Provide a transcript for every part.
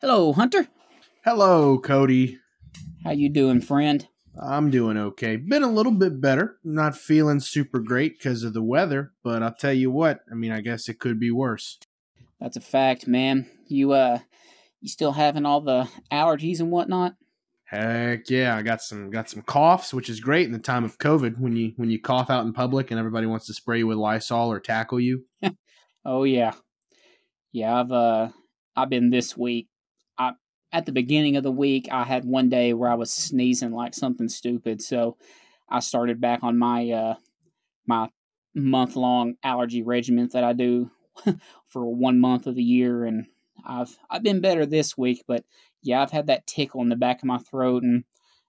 Hello, Hunter. Hello, Cody. How you doing, friend? I'm doing okay. Been a little bit better. Not feeling super great because of the weather, but I'll tell you what. I mean, I guess it could be worse. That's a fact, man. You uh, you still having all the allergies and whatnot? Heck yeah, I got some got some coughs, which is great in the time of COVID when you when you cough out in public and everybody wants to spray you with Lysol or tackle you. oh yeah, yeah. I've uh, I've been this week at the beginning of the week, I had one day where I was sneezing like something stupid. So I started back on my uh, my month long allergy regimen that I do for one month of the year, and I've I've been better this week. But yeah, I've had that tickle in the back of my throat, and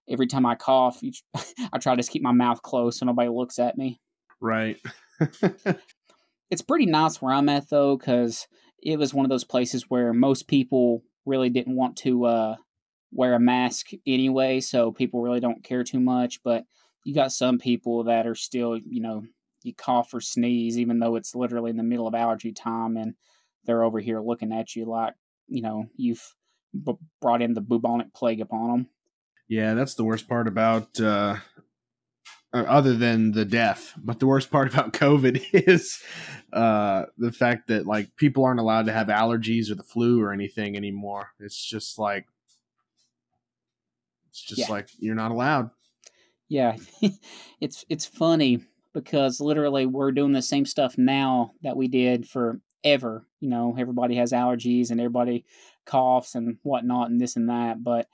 every time I cough, I try to just keep my mouth closed so nobody looks at me. Right. it's pretty nice where I'm at though, because it was one of those places where most people really didn't want to uh, wear a mask anyway, so people really don't care too much. But you got some people that are still, you know, you cough or sneeze, even though it's literally in the middle of allergy time, and they're over here looking at you like, you know, you've b- brought in the bubonic plague upon them. Yeah, that's the worst part about, uh, other than the death. But the worst part about COVID is uh, the fact that like people aren't allowed to have allergies or the flu or anything anymore. It's just like it's just yeah. like you're not allowed. Yeah, it's it's funny because literally we're doing the same stuff now that we did forever. You know, everybody has allergies and everybody coughs and whatnot and this and that. But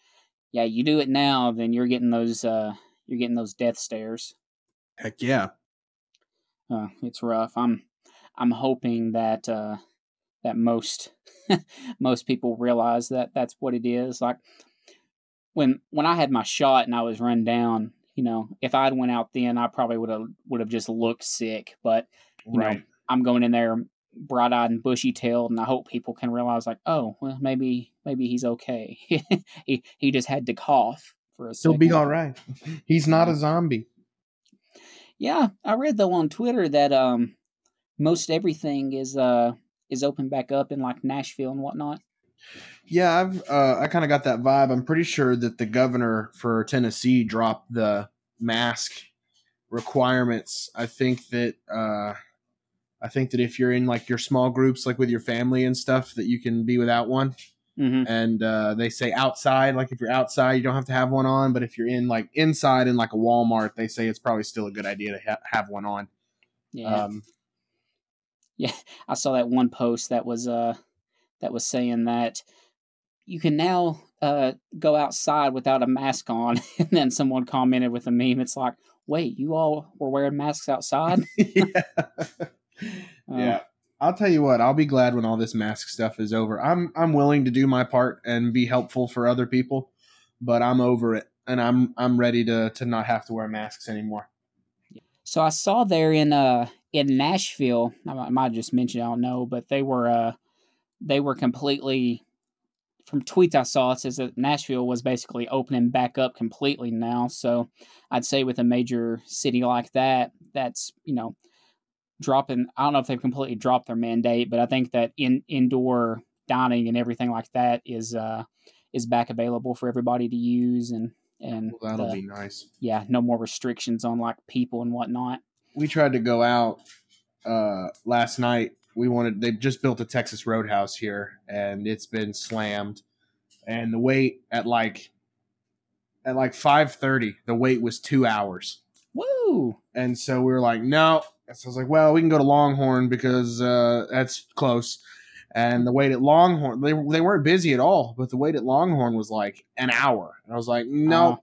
yeah, you do it now, then you're getting those uh, you're getting those death stares. Heck yeah. Uh, it's rough. I'm I'm hoping that uh, that most most people realize that that's what it is. Like when when I had my shot and I was run down, you know, if I'd went out then, I probably would have would have just looked sick. But you right. know, I'm going in there bright eyed and bushy tailed, and I hope people can realize, like, oh, well, maybe maybe he's okay. he he just had to cough for a. He'll be all right. He's not a zombie. Yeah, I read though on Twitter that um most everything is uh is open back up in like Nashville and whatnot. Yeah, I've uh, I kind of got that vibe. I'm pretty sure that the governor for Tennessee dropped the mask requirements. I think that uh, I think that if you're in like your small groups, like with your family and stuff, that you can be without one. Mm-hmm. And uh, they say outside, like if you're outside, you don't have to have one on. But if you're in like inside in like a Walmart, they say it's probably still a good idea to ha- have one on. Yeah. Um, yeah, I saw that one post that was uh that was saying that you can now uh go outside without a mask on, and then someone commented with a meme. It's like, wait, you all were wearing masks outside? yeah. Um, yeah. I'll tell you what, I'll be glad when all this mask stuff is over. I'm I'm willing to do my part and be helpful for other people, but I'm over it and I'm I'm ready to to not have to wear masks anymore. So I saw there in uh in Nashville, I might just mention I don't know, but they were uh they were completely from tweets I saw it says that Nashville was basically opening back up completely now. So I'd say with a major city like that, that's you know dropping. I don't know if they've completely dropped their mandate, but I think that in indoor dining and everything like that is uh is back available for everybody to use and and well, that'll the, be nice. Yeah, no more restrictions on like people and whatnot. We tried to go out uh last night. We wanted they just built a Texas Roadhouse here and it's been slammed. And the wait at like at like five thirty, the wait was two hours. Woo! And so we were like, no, so I was like, well, we can go to Longhorn because uh, that's close. And the wait at Longhorn, they, they weren't busy at all, but the wait at Longhorn was like an hour. And I was like, no. Uh-huh.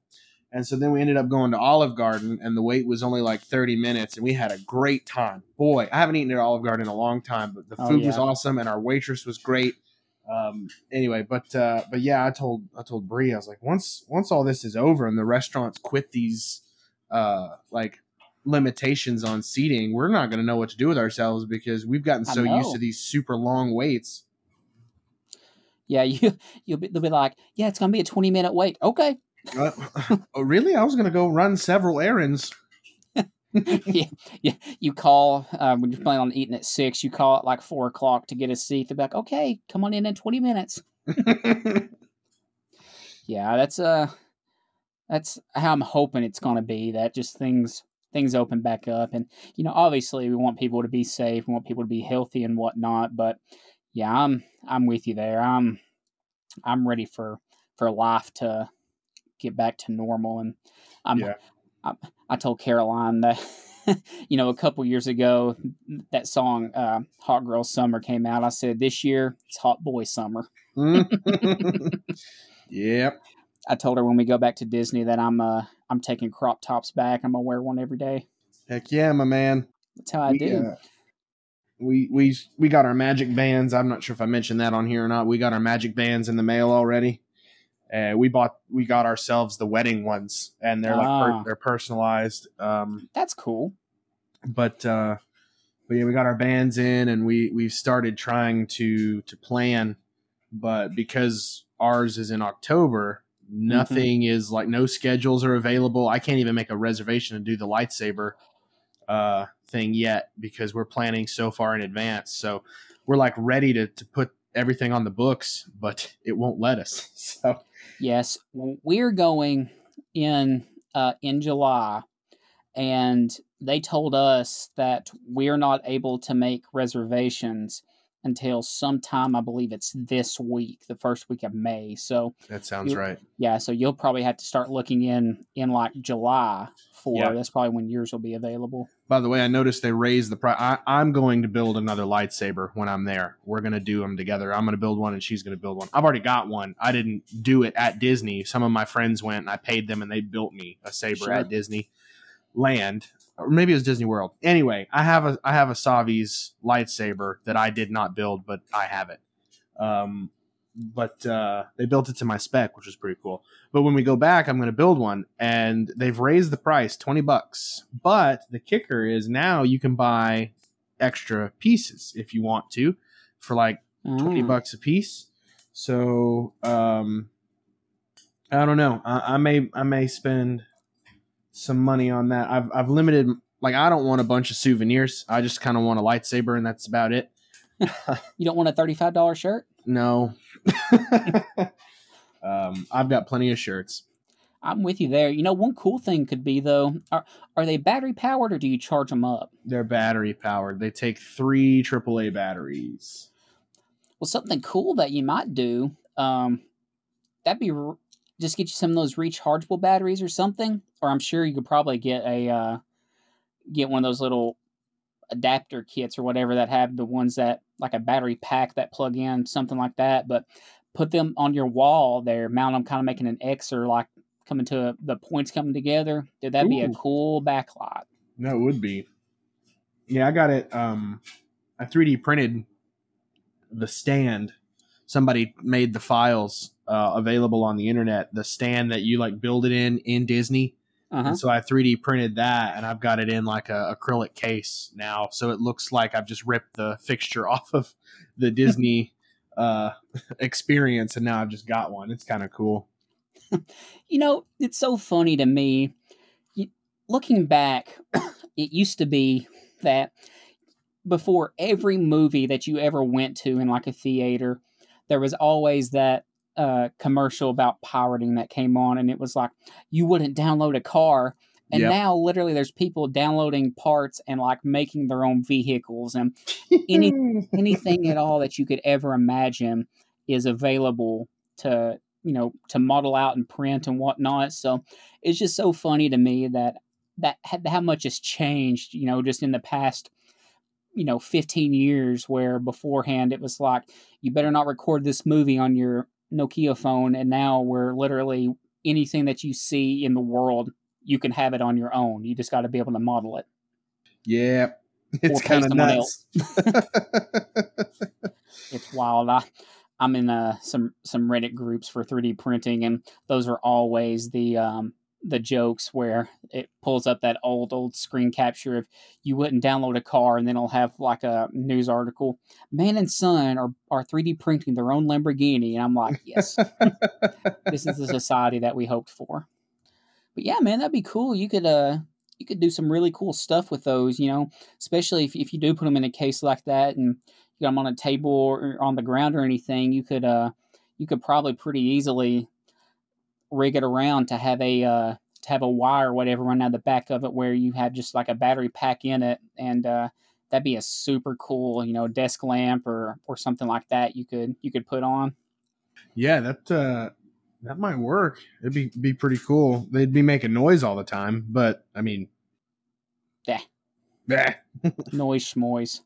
And so then we ended up going to Olive Garden, and the wait was only like 30 minutes, and we had a great time. Boy, I haven't eaten at Olive Garden in a long time, but the oh, food oh, yeah. was awesome, and our waitress was great. Um, anyway, but uh, but yeah, I told I told Brie, I was like, once once all this is over and the restaurants quit these uh like limitations on seating, we're not going to know what to do with ourselves because we've gotten so used to these super long waits. Yeah, you you'll be, they'll be like, yeah, it's going to be a twenty minute wait. Okay. Uh, oh, really? I was going to go run several errands. yeah, yeah. You call um, when you're planning on eating at six. You call at like four o'clock to get a seat. They're like, okay, come on in in twenty minutes. yeah, that's uh that's how I'm hoping it's going to be. That just things things open back up, and you know, obviously, we want people to be safe, we want people to be healthy and whatnot. But yeah, I'm I'm with you there. I'm I'm ready for for life to get back to normal, and I'm Yeah. I, I told Caroline that. you know, a couple years ago, that song uh, "Hot Girl Summer" came out. I said, "This year it's Hot Boy Summer." yep. I told her when we go back to Disney that I'm uh I'm taking crop tops back. I'm gonna wear one every day. Heck yeah, my man. That's how I we, do. uh, we we we got our magic bands. I'm not sure if I mentioned that on here or not. We got our magic bands in the mail already. Uh, we bought we got ourselves the wedding ones, and they're like Ah. per, they're personalized. Um, That's cool. but uh, but yeah, we got our bands in, and we we've started trying to to plan, but because ours is in October, nothing is like no schedules are available. I can't even make a reservation to do the lightsaber uh, thing yet because we're planning so far in advance. So we're like ready to to put everything on the books, but it won't let us. So Yes, we're going in uh, in July, and they told us that we're not able to make reservations until sometime. I believe it's this week, the first week of May. So that sounds right. yeah, so you'll probably have to start looking in in like July for. Yeah. That's probably when yours will be available. By the way, I noticed they raised the price. I, I'm going to build another lightsaber when I'm there. We're going to do them together. I'm going to build one and she's going to build one. I've already got one. I didn't do it at Disney. Some of my friends went and I paid them and they built me a saber Sure. at Disney Land. Or maybe it was Disney World. Anyway, I have a I have a Savi's lightsaber that I did not build, but I have it. Um, but uh, they built it to my spec, which was pretty cool. But when we go back, I'm going to build one, and they've raised the price twenty bucks. But the kicker is now you can buy extra pieces if you want to, for like twenty Ah. bucks a piece. So um, I don't know. I, I may I may spend some money on that. I've I've limited. Like I don't want a bunch of souvenirs. I just kind of want a lightsaber, and that's about it. You don't want a thirty-five dollar shirt? No. um, I've got plenty of shirts. I'm with you there. You know, one cool thing could be though, are are they battery powered or do you charge them up? They're battery powered. They take three AAA batteries. Well, something cool that you might do, um, that'd be just get you some of those rechargeable batteries or something. Or I'm sure you could probably get a uh, get one of those little adapter kits or whatever that have the ones that like a battery pack that plug in, something like that. But put them on your wall there, mount them, kind of making an X or like coming to a, the points coming together. Dude, that'd be a cool backlight. That would be. Yeah, I got it. Um, I 3D printed the stand. Somebody made the files uh, available on the internet. The stand that you like build it in in Disney. Uh-huh. And so I 3D printed that, and I've got it in like a acrylic case now. So it looks like I've just ripped the fixture off of the Disney uh, experience, and now I've just got one. It's kind of cool. You know, it's so funny to me. You, looking back, it used to be that before every movie that you ever went to in like a theater, there was always that uh, commercial about pirating that came on, and it was like you wouldn't download a car. And Yep. now, literally, there's people downloading parts and like making their own vehicles, and Any- anything at all that you could ever imagine is available to you know to model out and print and whatnot so it's just so funny to me that that how much has changed you know just in the past you know 15 years where beforehand it was like you better not record this movie on your nokia phone and now we're literally anything that you see in the world you can have it on your own you just got to be able to model it yeah, it's kind of nuts. it's wild. I, I'm in uh, some some Reddit groups for 3D printing, and those are always the um, the jokes where it pulls up that old old screen capture of you wouldn't download a car, and then it'll have like a news article: "Man and son are are 3D printing their own Lamborghini," and I'm like, yes, this is the society that we hoped for. But yeah, man, that'd be cool. You could uh you could do some really cool stuff with those, you know, especially if if you do put them in a case like that and you got them on a table or on the ground or anything. You could uh you could probably pretty easily rig it around to have a uh, to have a wire or whatever run out the back of it where you have just like a battery pack in it and uh, that'd be a super cool you know desk lamp or or something like that you could you could put on Yeah, that uh that might work. It'd be be pretty cool. They'd be making noise all the time, but I mean, Yeah. yeah. noise schmoise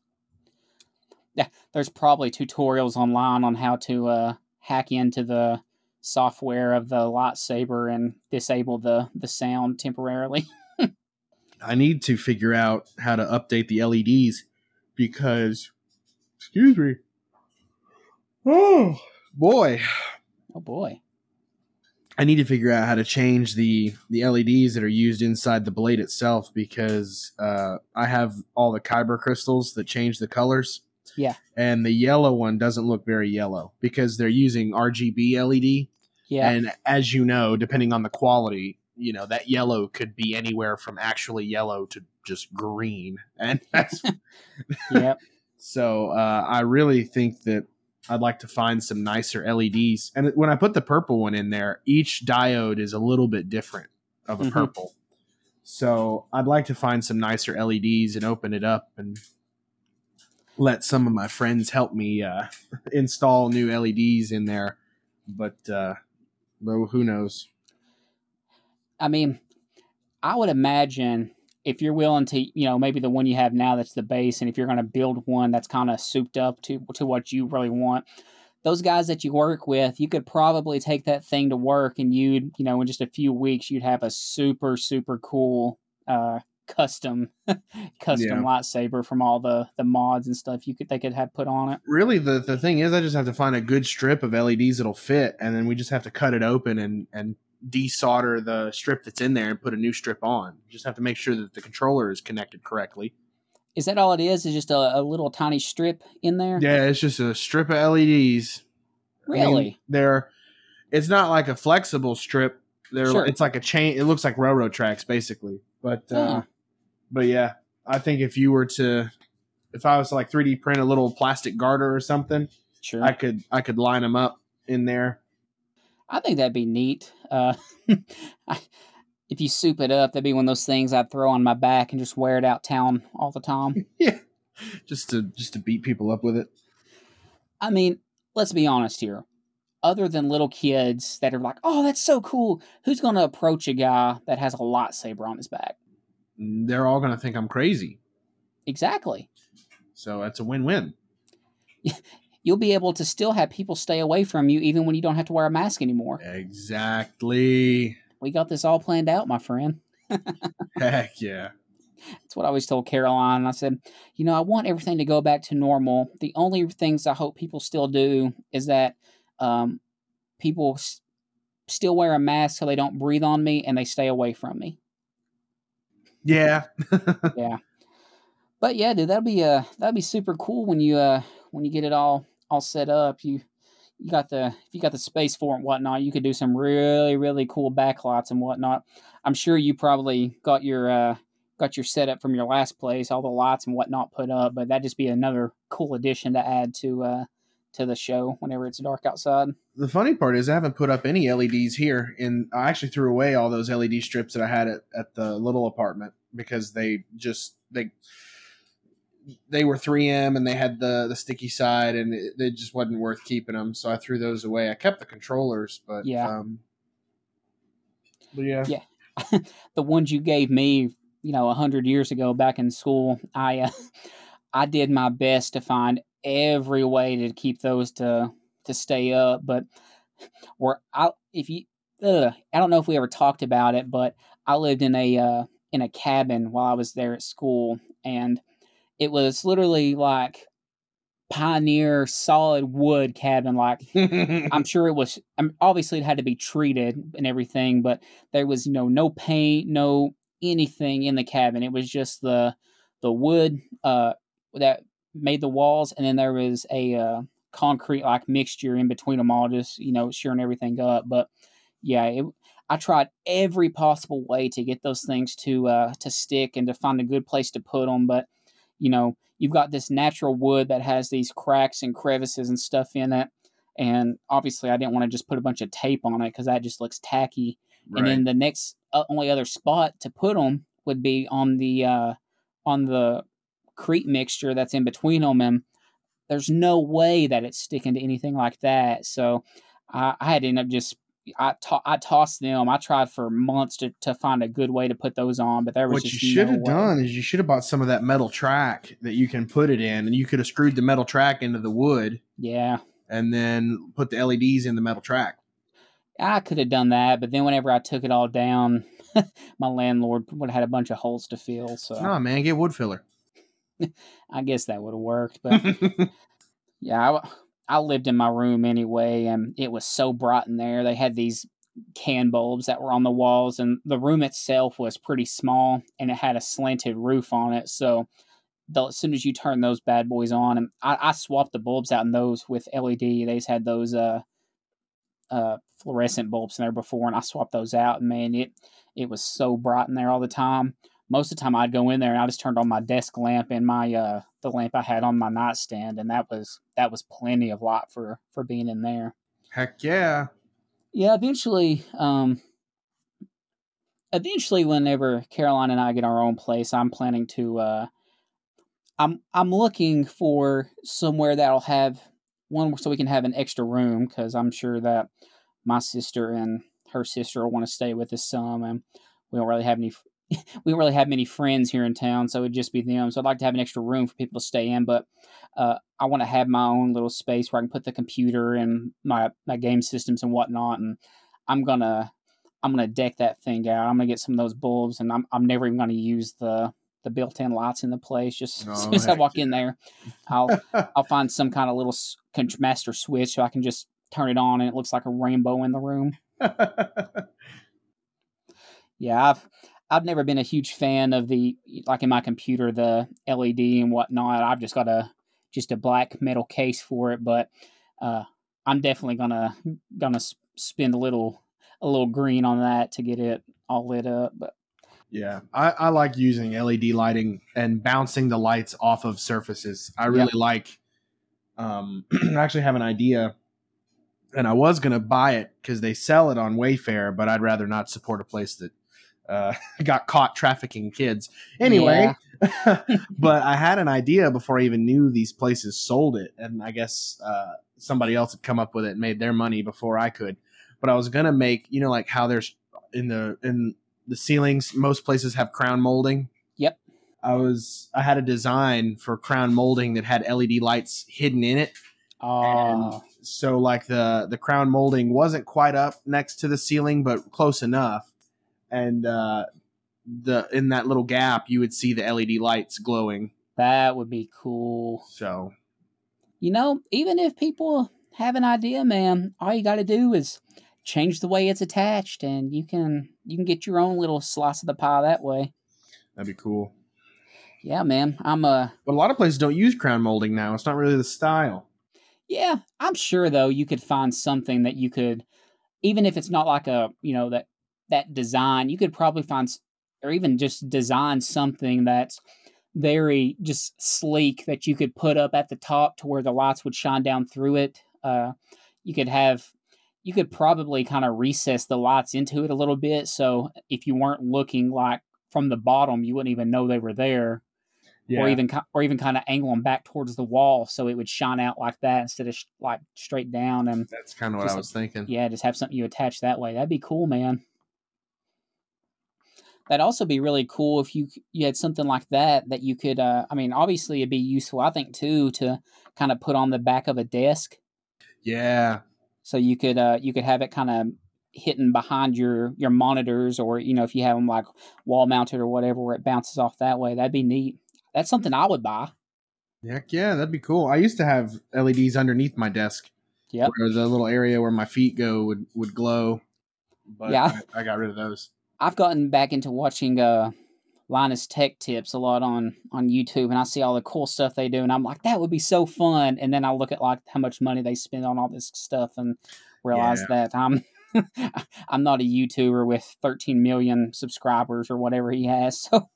yeah there's probably tutorials online on how to uh, hack into the software of the lightsaber and disable the the sound temporarily I need to figure out how to update the LEDs because, excuse me. Oh boy, oh boy I need to figure out how to change the the LEDs that are used inside the blade itself because uh, I have all the kyber crystals that change the colors. Yeah. and the yellow one doesn't look very yellow because they're using RGB LED. yeah And as you know, depending on the quality, you know that yellow could be anywhere from actually yellow to just green, and that's yep so. Uh, I really think that I'd like to find some nicer LEDs. And when I put the purple one in there, each diode is a little bit different of a Mhm. purple. So I'd like to find some nicer LEDs and open it up and let some of my friends help me uh, install new LEDs in there. But uh, well, who knows? I mean, I would imagine if you're willing to, you know, maybe the one you have now that's the base, and if you're going to build one that's kind of souped up to to what you really want, those guys that you work with, you could probably take that thing to work, and you'd, you know, in just a few weeks, you'd have a super super cool uh, custom custom Yeah. lightsaber from all the the mods and stuff you could they could have put on it. Really, the the thing is, I just have to find a good strip of LEDs that'll fit, and then we just have to cut it open and and desolder the strip that's in there and put a new strip on. You just have to make sure that the controller is connected correctly. Is that all it is? Is just a, a little tiny strip in there? Yeah, it's just a strip of LEDs. I mean, Really? they're it's not like a flexible strip. They're Sure. it's like a chain. It looks like railroad tracks basically. But uh. But yeah, I think if you were to if I was to like 3D print a little plastic garter or something, Sure. I could I could line them up in there. I think that'd be neat. Uh, I, if you soup it up, that'd be one of those things I'd throw on my back and just wear it out town all the time. Yeah, just to just to beat people up with it. I mean, let's be honest here. Other than little kids that are like, "Oh, that's so cool," who's going to approach a guy that has a lightsaber on his back? They're all gonna think I'm crazy. Exactly. So that's a win-win. You'll be able to still have people stay away from you even when you don't have to wear a mask anymore. Exactly. We got this all planned out, my friend. Heck yeah. That's what I always told Caroline. I said, you know, I want everything to go back to normal. The only things I hope people still do is that um, people s- still wear a mask so they don't breathe on me and they stay away from me. Yeah. Yeah. But yeah, dude, that'd be uh that'd be super cool when you uh when you get it all all set up. You you got the if you got the space for it and whatnot, you could do some really really cool backlights and whatnot. I'm sure you probably got your uh got your setup from your last place, all the lights and whatnot put up. But that'd just be another cool addition to add to uh to the show whenever it's dark outside. the funny part is I haven't put up any LEDs here, and I actually threw away all those LED strips that I had at, at the little apartment because they just they they were 3M and they had the the sticky side, and it, it just wasn't worth keeping them. So I threw those away. I kept the controllers, but Yeah. um, but yeah, Yeah. the ones you gave me, you know, a hundred years ago back in school, I uh, I did my best to find every way to keep those to to stay up. But or I if you ugh, I don't know if we ever talked about it, but I lived in a uh, in a cabin while I was there at school, and it was literally like pioneer solid wood cabin like I'm sure it was. Um, obviously, it had to be treated and everything, but there was you know no paint, no anything in the cabin. It was just the the wood uh, that made the walls, and then there was a uh, concrete like mixture in between them all, just you know shearing everything up. But yeah, it, I tried every possible way to get those things to uh, to stick and to find a good place to put them, but you know you've got this natural wood that has these cracks and crevices and stuff in it and obviously I didn't want to just put a bunch of tape on it because that just looks tacky. right. And then the next uh, only other spot to put them would be on the uh, on the crete mixture that's in between them, and there's no way that it's sticking to anything like that. So I, I had to end up just I to- I tossed them. I tried for months to, to find a good way to put those on, but there was just what you should no have way. done is you should have bought some of that metal track that you can put it in, and you could have screwed the metal track into the wood, Yeah, and then put the LEDs in the metal track. I could have done that, but then whenever I took it all down, my landlord would have had a bunch of holes to fill. So Nah, man, get wood filler. I guess that would have worked. But yeah, I, I lived in my room anyway, and it was so bright in there. They had these can bulbs that were on the walls, and the room itself was pretty small, and it had a slanted roof on it. So the, as soon as you turn those bad boys on, and I, I swapped the bulbs out in those with LED. They just had those uh, uh, fluorescent bulbs in there before, and I swapped those out. And man, it it was so bright in there all the time. Most of the time, I'd go in there and I just turned on my desk lamp and my uh, the lamp I had on my nightstand, and that was that was plenty of light for for being in there. Heck yeah. Yeah, eventually, um, eventually, whenever Caroline and I get our own place, I'm planning to. Uh, I'm I'm looking for somewhere that'll have one so we can have an extra room because I'm sure that my sister and her sister will want to stay with us some, and we don't really have any. We don't really have many friends here in town, so it'd just be them. So I'd like to have an extra room for people to stay in, but uh, I want to have my own little space where I can put the computer and my my game systems and whatnot. And I'm gonna I'm gonna deck that thing out. I'm gonna get some of those bulbs, and I'm I'm never even gonna use the the built-in lights in the place. Just as soon as I walk in there, I'll I'll find some kind of little master switch so I can just turn it on and it looks like a rainbow in the room. Yeah, I've I've never been a huge fan of the like in my computer the LED and whatnot. I've just got a just a black metal case for it, but uh, I'm definitely gonna gonna spend a little a little green on that to get it all lit up. But yeah, I, I like using LED lighting and bouncing the lights off of surfaces. I really like. Um, I actually have an idea, and I was gonna buy it because they sell it on Wayfair, but I'd rather not support a place that uh, got caught trafficking kids. Anyway, but I had an idea before I even knew these places sold it, and I guess uh, somebody else had come up with it and made their money before I could. But I was gonna make, you know, like how there's in the in the ceilings, most places have crown molding. Yep. I was I had a design for crown molding that had LED lights hidden in it. oh, So like the the crown molding wasn't quite up next to the ceiling, but close enough. And uh, the in that little gap, you would see the LED lights glowing. that would be cool. So You know, even if people have an idea, man, all you got to do is change the way it's attached, and you can you can get your own little slice of the pie that way. that'd be cool. Yeah, man, I'm uh But a lot of places don't use crown molding now. It's not really the style. Yeah, I'm sure though you could find something that you could, even if it's not like a you know that that design, you could probably find or even just design something that's very just sleek that you could put up at the top to where the lights would shine down through it. Uh, you could have you could probably kind of recess the lights into it a little bit so if you weren't looking like from the bottom you wouldn't even know they were there Yeah. or even or even kind of angle them back towards the wall so it would shine out like that instead of sh- like straight down and That's kind of what I was thinking. yeah just have something you attach that way that'd be cool man that'd also be really cool if you you had something like that that you could uh i mean obviously it'd be useful i think too to kind of put on the back of a desk Yeah. so you could uh you could have it kind of hidden behind your your monitors or you know if you have them like wall mounted or whatever where it bounces off that way that'd be neat that's something i would buy Heck yeah, that'd be cool. I used to have LEDs underneath my desk. yeah Where the little area where my feet go would, would glow. But Yeah. I, I got rid of those. I've gotten back into watching uh Linus Tech Tips a lot on on YouTube, and I see all the cool stuff they do, and I'm like, that would be so fun. And then I look at like how much money they spend on all this stuff, and realize that I'm I'm not a YouTuber with 13 million subscribers or whatever he has. So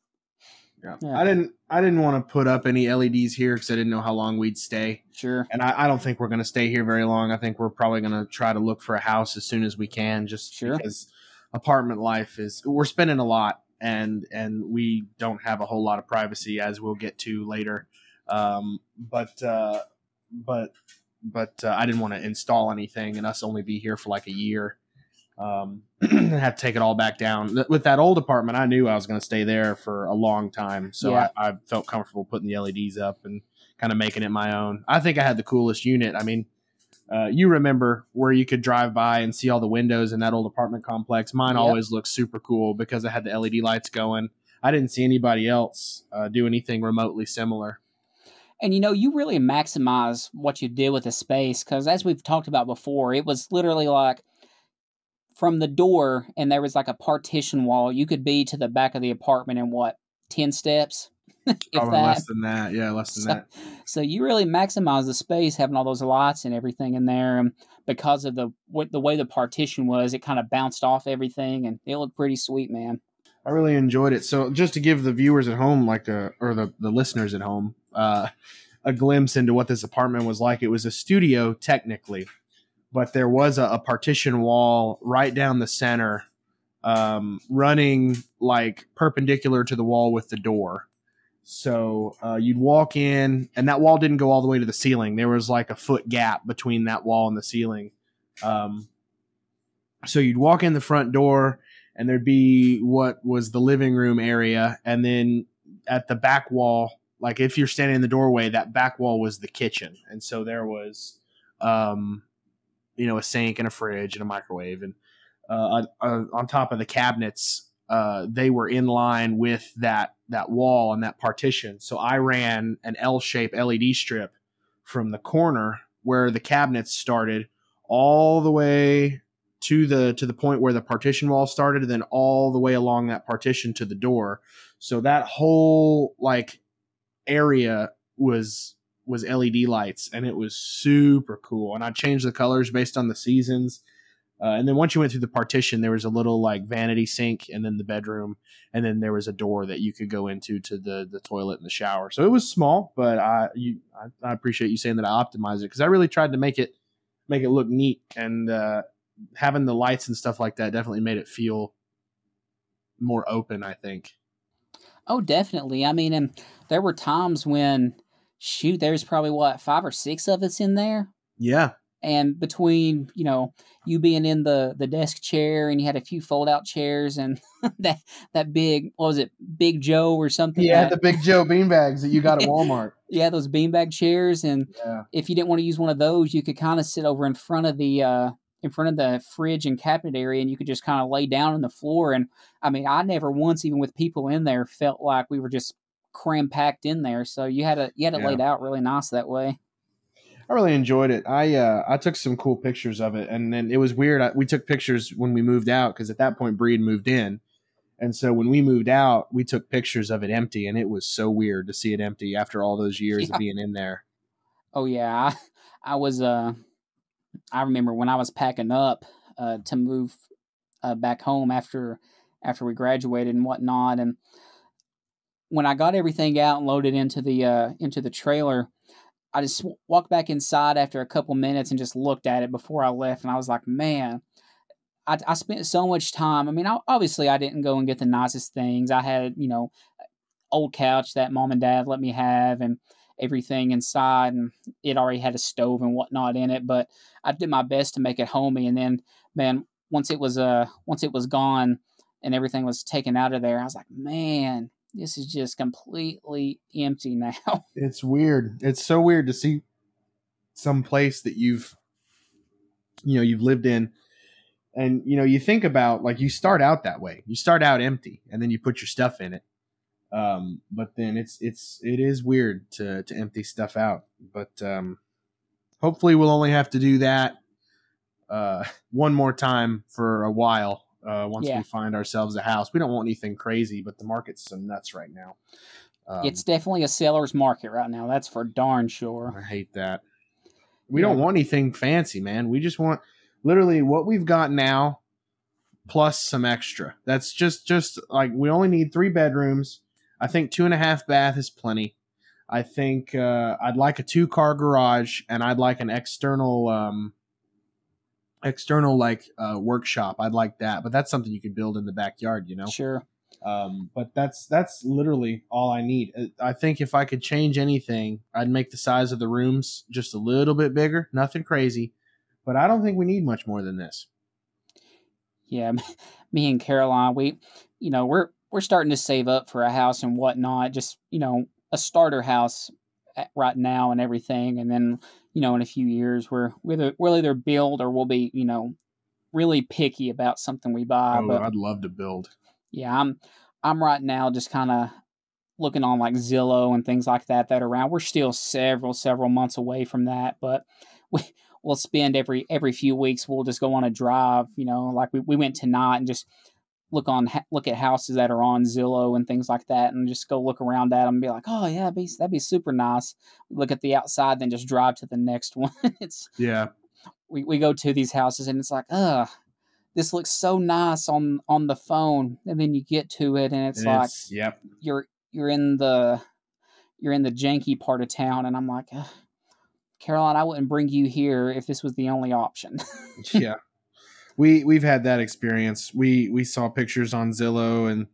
Yeah. Yeah. I didn't. I didn't want to put up any LEDs here because I didn't know how long we'd stay, Sure. and I, I don't think we're going to stay here very long. I think we're probably going to try to look for a house as soon as we can, just Sure. because apartment life is. We're spending a lot, and and we don't have a whole lot of privacy, as we'll get to later. Um, but uh, but but uh, I didn't want to install anything and us only be here for like a year. Um, and have to take it all back down. With that old apartment, I knew I was going to stay there for a long time, so Yeah. I, I felt comfortable putting the LEDs up and kind of making it my own. I think I had the coolest unit. I mean, uh, you remember where you could drive by and see all the windows in that old apartment complex. Mine Yep. always looked super cool because I had the LED lights going. I didn't see anybody else uh, do anything remotely similar. And you know, you really maximize what you did with the space because, as we've talked about before, it was literally like from the door, and there was like a partition wall. You could be to the back of the apartment in what ten steps, if Probably that. less than that. Yeah, less than So- that. So you really maximize the space having all those lights and everything in there, and because of the what the way the partition was, it kind of bounced off everything, and it looked pretty sweet, man. I really enjoyed it. So just to give the viewers at home, like a, or the, the listeners at home, uh, a glimpse into what this apartment was like. It was a studio technically, but there was a, a partition wall right down the center, um, running like perpendicular to the wall with the door. So uh, you'd walk in, and that wall didn't go all the way to the ceiling. There was like a foot gap between that wall and the ceiling. Um, so you'd walk in the front door, and there'd be what was the living room area, and then at the back wall, like if you're standing in the doorway, that back wall was the kitchen, and so there was, um, you know, a sink and a fridge and a microwave, and uh, on, on top of the cabinets, uh, they were in line with that that wall and that partition. So I ran an L-shaped LED strip from the corner where the cabinets started all the way to the to the point where the partition wall started and then all the way along that partition to the door. So that whole like area was was led lights and it was super cool. And i changed the colors based on the seasons uh, and then once you went through the partition there was a little like vanity sink and then the bedroom and then there was a door that you could go into to the the toilet and the shower. So it was small but i you i, I appreciate you saying that i optimized it because i really tried to make it make it look neat and uh having the lights and stuff like that definitely made it feel more open i think. Oh, definitely. I mean, and there were times when, shoot, there's probably what five or six of us in there, yeah and between you know you being in the the desk chair and you had a few fold out chairs and that that big what was it Big Joe or something? Yeah that- the big joe beanbags that you got at walmart. Yeah those beanbag chairs. And yeah. if you didn't want to use one of those you could kind of sit over in front of the uh in front of the fridge and cabinet area and you could just kind of lay down on the floor. And I mean I never once even with people in there felt like we were just cram packed in there. So you had it you had it Yeah. laid out really nice that way I really enjoyed it. I uh, I took some cool pictures of it, and then it was weird. I, we took pictures when we moved out because at that point Breed moved in, and so when we moved out, we took pictures of it empty, and it was so weird to see it empty after all those years Yeah. of being in there. Oh yeah, I, I was. Uh, I remember when I was packing up uh, to move uh, back home after after we graduated and whatnot, and when I got everything out and loaded into the uh, into the trailer, I just walked back inside after a couple minutes and just looked at it before I left, and I was like, man. I, I spent so much time. I mean, I, obviously, I didn't go and get the nicest things. I had, you know, old couch that mom and dad let me have, and everything inside, and it already had a stove and whatnot in it. But I did my best to make it homey. And then, man, once it was uh once it was gone and everything was taken out of there, I was like, man, this is just completely empty now. It's weird. It's so weird to see some place that you've you know you've lived in and you know you think about like you start out that way you start out empty and then you put your stuff in it um but then it's it's it is weird to to empty stuff out but um hopefully we'll only have to do that uh one more time for a while uh once Yeah. we find ourselves a house we don't want anything crazy but the market's so nuts right now um, it's definitely a seller's market right now. That's for darn sure. I hate that. We Yeah. don't want anything fancy, man. We just want literally what we've got now plus some extra. That's just just like we only need three bedrooms. I think two and a half bath is plenty. I think uh, I'd like a two car garage, and I'd like an external, um, external like uh, workshop. I'd like that, but that's something you could build in the backyard, you know. Sure. Um, but that's that's literally all I need. Uh, I think if I could change anything, I'd make the size of the rooms just a little bit bigger. Nothing crazy, but I don't think we need much more than this. Yeah, me and Caroline, we, you know, we're we're starting to save up for a house and whatnot. Just you know, a starter house right now and everything, and then you know, in a few years, we're we'll, we'll either build or we'll be you know really picky about something we buy. Oh, but I'd love to build. yeah, I'm I'm right now just kind of looking on like Zillow and things like that that are around. We're still several several months away from that, but we we'll spend every every few weeks. We'll just go on a drive. You know, like we, we went tonight and just look on look at houses that are on Zillow and things like that, and just go look around at them and be like, oh yeah, that'd be, that'd be super nice. Look at the outside, then just drive to the next one. it's Yeah, we, we go to these houses and it's like, ugh, this looks so nice on on the phone, and then you get to it and it's and like yep. you're you're in the you're in the janky part of town, and I'm like, ugh, Caroline, I wouldn't bring you here if this was the only option. yeah we we've had that experience. We we saw pictures on zillow and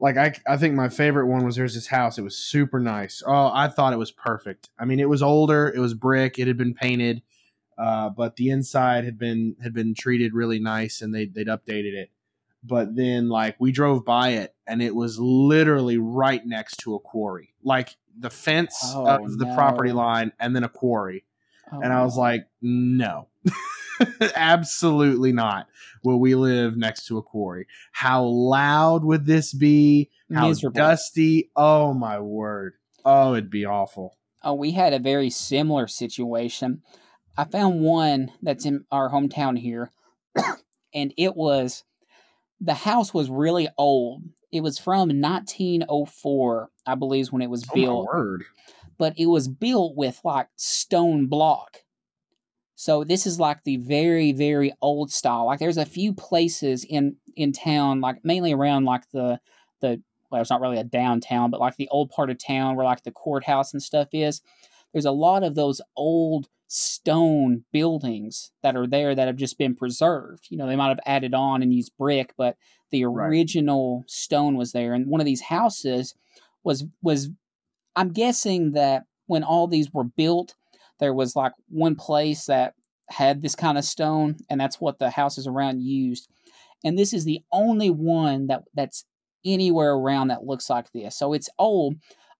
like i i think my favorite one was there's this house. It was super nice. Oh i thought it was perfect. I mean it was older it was brick it had been painted uh, but the inside had been had been treated really nice and they they'd updated it. But then like we drove by it and it was literally right next to a quarry. Like the fence Oh, of the property line and then a quarry Oh, and I was like, no, absolutely not. Will we live next to a quarry? How loud would this be? How miserable. dusty? Oh my word. Oh, it'd be awful. Oh, we had a very similar situation. I found one that's in our hometown here, and it was the house was really old. It was from 1904, I believe, when it was Oh my built. word. But it was built with like stone block. So this is like the very very old style. Like there's a few places in in town, like mainly around like the the well, it's not really a downtown, but like the old part of town where like the courthouse and stuff is. There's a lot of those old stone buildings that are there that have just been preserved. You know, they might have added on and used brick, but the Right. original stone was there. And one of these houses was was I'm guessing that when all these were built, there was like one place that had this kind of stone, and that's what the houses around used. And this is the only one that that's anywhere around that looks like this. So it's old.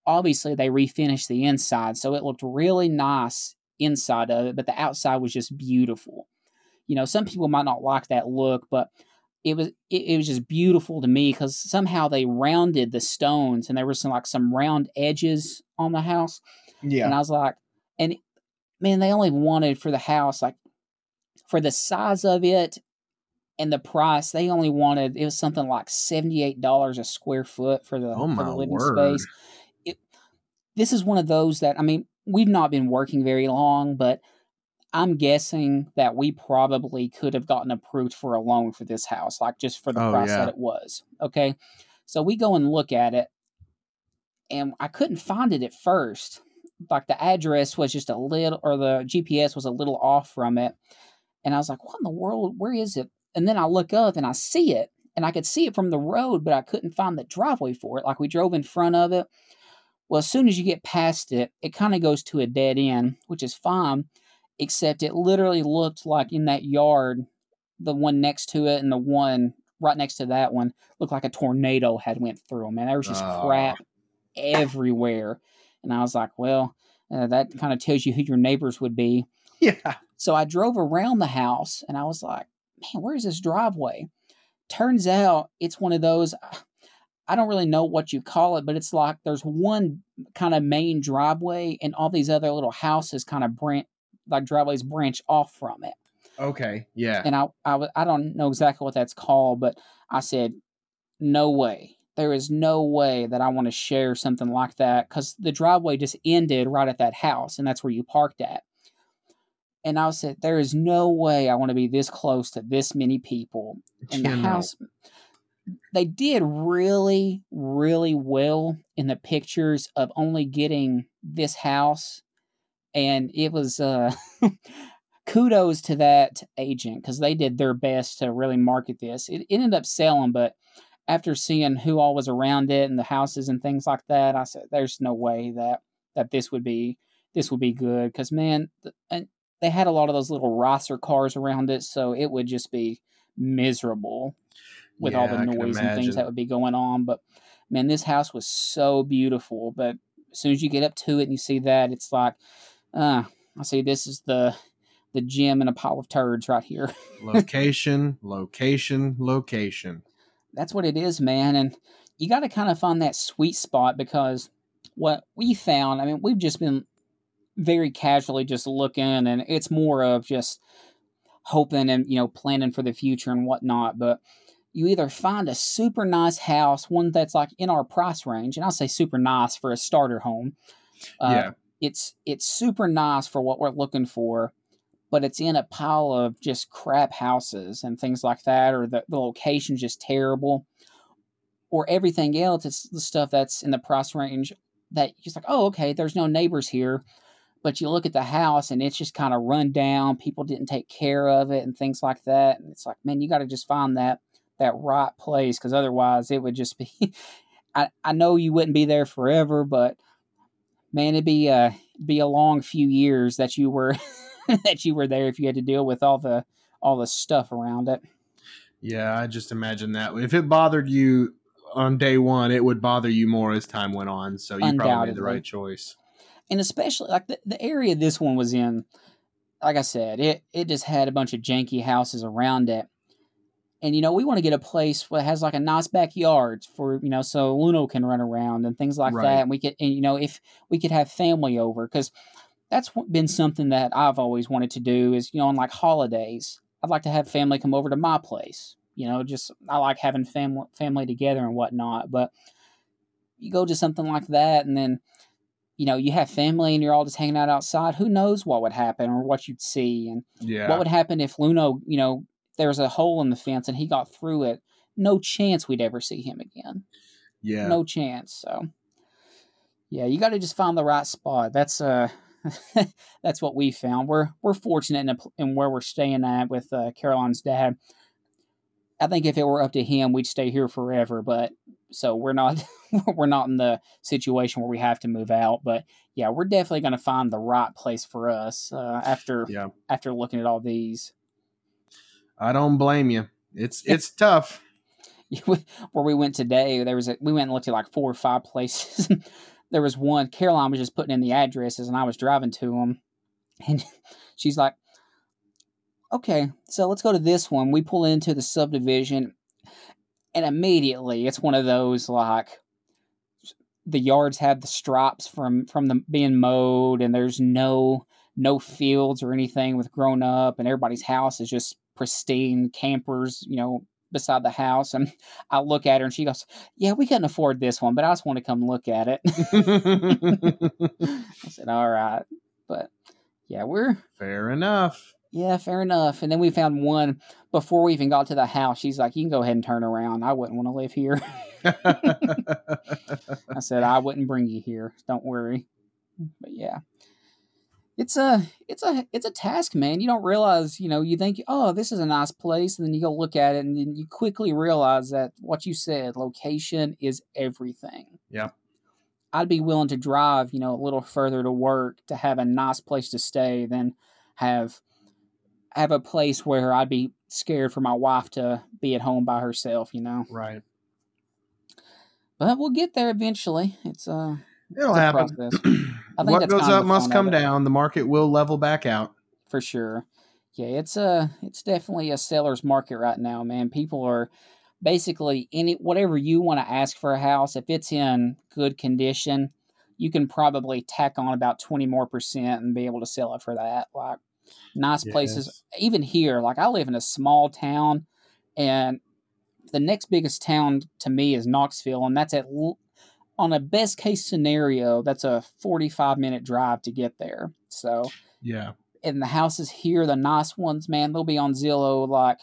Obviously, they refinished the inside, so it looked really nice inside of it, but the outside was just beautiful. You know, some people might not like that look, but it was it, it was just beautiful to me because somehow they rounded the stones and there was some like some round edges on the house Yeah. and i was like and man they only wanted for the house like for the size of it and the price they only wanted it was something like $78 a square foot for the, Oh, for the living word. space it, this is one of those that i mean we've not been working very long but i'm guessing that we probably could have gotten approved for a loan for this house like just for the Oh, price yeah. that it was okay? So we go and look at it and i couldn't find it at first. Like the address was just a little or the gps was a little off from it and i was like what in the world? Where is it? And then i look up and i see it and i could see it from the road but i couldn't find the driveway for it. Like we drove in front of it. Well as soon as you get past it it kind of goes to a dead end which is fine except it literally looked like in that yard the one next to it and the one right next to that one looked like a tornado had went through them and there was just Oh. crap everywhere and i was like well uh, that kind of tells you who your neighbors would be Yeah. so I drove around the house and I was like, man, where's this driveway? Turns out it's one of those, I don't really know what you call it, but it's like there's one kind of main driveway and all these other little houses kind of branch, like driveways branch off from it. Okay. Yeah. And I, I, I don't know exactly what that's called, but I said, no way. There is no way that I want to share something like that because the driveway just ended right at that house, and that's where you parked at. And I said, there is no way I want to be this close to this many people. And the house, they did really, really well in the pictures of only getting this house. And it was uh kudos to that agent because they did their best to really market this. It, ended up selling, but after seeing who all was around it and the houses and things like that, I said, "There's no way that that this would be this would be good." Because man, and they had a lot of those little Rosser cars around it, so it would just be miserable with all the noise and things that would be going on. But man, this house was so beautiful. But as soon as you get up to it and you see that, it's like, uh, I see this is the the gym and a pile of turds right here. location, location, location. That's what it is, man. And you got to kind of find that sweet spot because what we found, I mean, we've just been very casually just looking, and it's more of just hoping and, you know, planning for the future and whatnot. But you either find a super nice house, one that's like in our price range, and I'll say super nice for a starter home. Uh, yeah, it's it's super nice for what we're looking for, but it's in a pile of just crap houses and things like that, or the, the location's just terrible, or everything else. It's the stuff that's in the price range that you're like, oh, okay, there's no neighbors here. But you look at the house and it's just kind of run down. People didn't take care of it and things like that. And it's like, man, you got to just find that that right place because otherwise it would just be. I, I know you wouldn't be there forever, but man, it'd be a be a long few years that you were that you were there if you had to deal with all the all the stuff around it. yeah. I just imagine that if it bothered you on day one, it would bother you more as time went on. So you probably made the right choice. And especially like the, the area this one was in, like I said, it it just had a bunch of janky houses around it. And you know, we want to get a place that has like a nice backyard for you know, so Luno can run around and things like Right. that. And we could, and you know, if we could have family over, because that's been something that I've always wanted to do. Is you know, on like holidays, I'd like to have family come over to my place. You know, just I like having family family together and whatnot. But you go to something like that, and then you know you have family and you're all just hanging out outside. Who knows what would happen or what you'd see, and Yeah, what would happen if Luno, you know, there's a hole in the fence and he got through it. No chance we'd ever see him again. yeah. No chance. So, yeah, you got to just find the right spot. That's uh, that's what we found. We're we're fortunate in, a, in where we're staying at with uh, Caroline's dad. I think if it were up to him, we'd stay here forever. But so we're not we're not in the situation where we have to move out. But yeah, we're definitely going to find the right place for us uh, after Yeah. after looking at all these. I don't blame you. It's it's tough. where we went today, there was a, we went and looked at like four or five places. there was one Caroline was just putting in the addresses, and I was driving to them, and she's like, "Okay, so let's go to this one." We pull into the subdivision, and immediately it's one of those like the yards have the stripes from from the being mowed, and there's no no fields or anything with grown up, and everybody's house is just pristine campers, you know, beside the house. And I look at her and she goes, Yeah, we couldn't afford this one, but I just want to come look at it. I said, All right. But yeah, we're, Fair enough. yeah, fair enough. And then we found one before we even got to the house. She's like, You can go ahead and turn around. I wouldn't want to live here. I said, I wouldn't bring you here. Don't worry. But yeah. It's a it's a it's a task, man. You don't realize, you know, you think, oh, this is a nice place, and then you go look at it, and then you quickly realize that what you said, location is everything. Yeah. I'd be willing to drive, you know, a little further to work to have a nice place to stay than have have a place where I'd be scared for my wife to be at home by herself, you know. right. But we'll get there eventually. It's uh It'll happen. I think what goes up must come down. The market will level back out. for sure. Yeah, it's a it's definitely a seller's market right now, man. People are basically any whatever you want to ask for a house, if it's in good condition, you can probably tack on about twenty more percent and be able to sell it for that. Like nice places, even here. Like I live in a small town, and the next biggest town to me is Knoxville, and that's at on a best case scenario, that's a forty five minute drive to get there. So Yeah. and the houses here, the nice ones, man, they'll be on Zillow like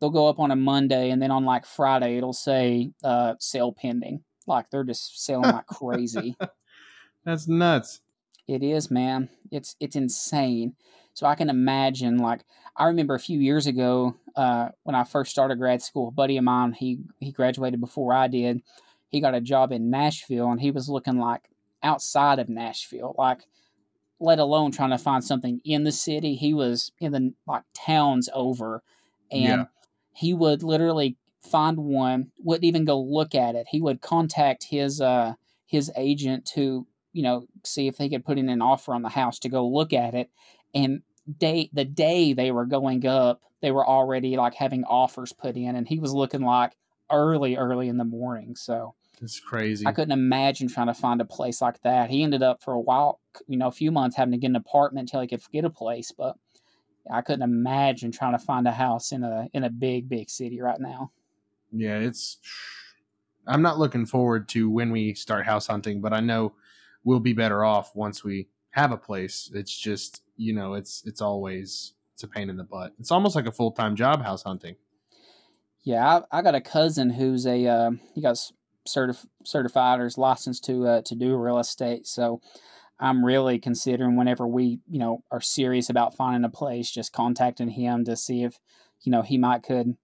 they'll go up on a Monday, and then on like Friday, it'll say uh, sale pending. Like they're just selling like crazy. That's nuts. It is, man. It's it's insane. So I can imagine. Like I remember a few years ago uh, when I first started grad school, a buddy of mine he he graduated before I did. He got a job in Nashville, and he was looking like outside of Nashville, like let alone trying to find something in the city. He was in the like towns over, and Yeah. he would literally find one, wouldn't even go look at it. He would contact his uh his agent to you know see if they could put in an offer on the house to go look at it, and day the day they were going up, they were already like having offers put in, and he was looking like early early in the morning. So It's crazy. I couldn't imagine trying to find a place like that. He ended up for a while, you know, a few months having to get an apartment until he could get a place. But I couldn't imagine trying to find a house in a in a big big city right now. Yeah, it's. I'm not looking forward to when we start house hunting, but I know we'll be better off once we have a place. It's just you know, it's it's always it's a pain in the butt. It's almost like a full time job house hunting. Yeah, I, I got a cousin who's a uh, he got certif- certified or is licensed to uh, to do real estate. So I'm really considering whenever we you know are serious about finding a place, just contacting him to see if you know he might could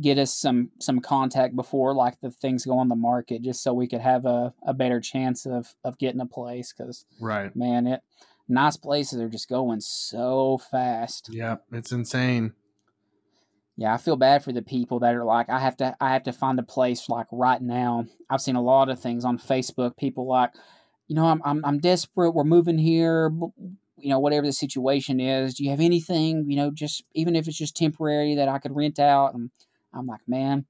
get us some some contact before like the things go on the market, just so we could have a, a better chance of of getting a place. Because Right. man, it nice places are just going so fast. Yeah, it's insane. Yeah, I feel bad for the people that are like, I have to, I have to find a place like right now. I've seen a lot of things on Facebook. People like, you know, I'm, I'm, I'm desperate. We're moving here. You know, whatever the situation is. Do you have anything? You know, just even if it's just temporary that I could rent out. And I'm like, man,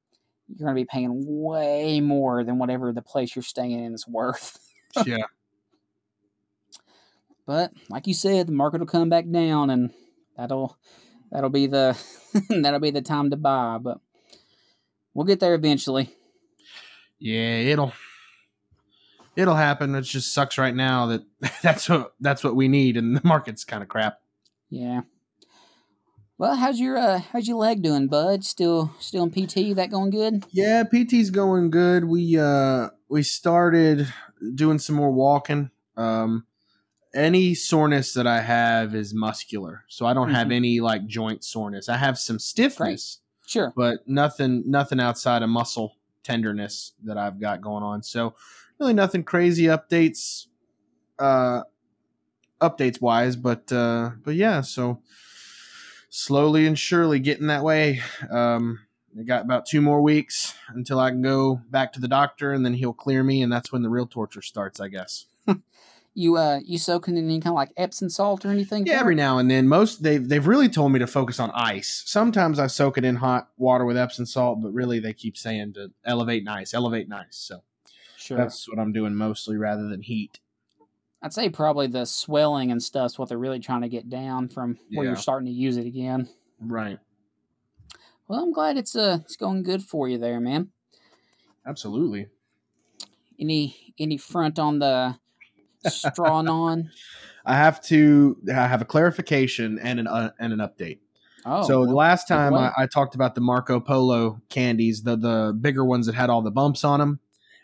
you're going to be paying way more than whatever the place you're staying in is worth. yeah. But like you said, the market will come back down, and that'll that'll be the that'll be the time to buy. But we'll get there eventually. Yeah, it'll it'll happen. It just sucks right now that that's what that's what we need, and the market's kind of crap. Yeah. Well, how's your uh, how's your leg doing, bud? Still still in PT? That going good? Yeah, PT's going good. We uh we started doing some more walking. Um any soreness that I have is muscular. So I don't have Mhm. any like joint soreness. I have some stiffness, Sure. but nothing nothing outside of muscle tenderness that I've got going on. So really nothing crazy updates uh updates wise, but uh but yeah, so slowly and surely getting that way. Um I got about two more weeks until I can go back to the doctor and then he'll clear me and that's when the real torture starts, I guess. You uh you soaking in any kind of like Epsom salt or anything? Yeah, every it? now and then. Most they've they've really told me to focus on ice. Sometimes I soak it in hot water with Epsom salt, but really they keep saying to elevate nice, elevate nice. So Sure. that's what I'm doing mostly rather than heat. I'd say probably the swelling and stuff's what they're really trying to get down from where Yeah. you're starting to use it again. Right. Well, I'm glad it's uh it's going good for you there, man. Absolutely. Any any front on the straw on? I have to I have a clarification and an uh, and an update. Oh, so the last time. I, I talked about the Marco Polo candies, the the bigger ones that had all the bumps on them,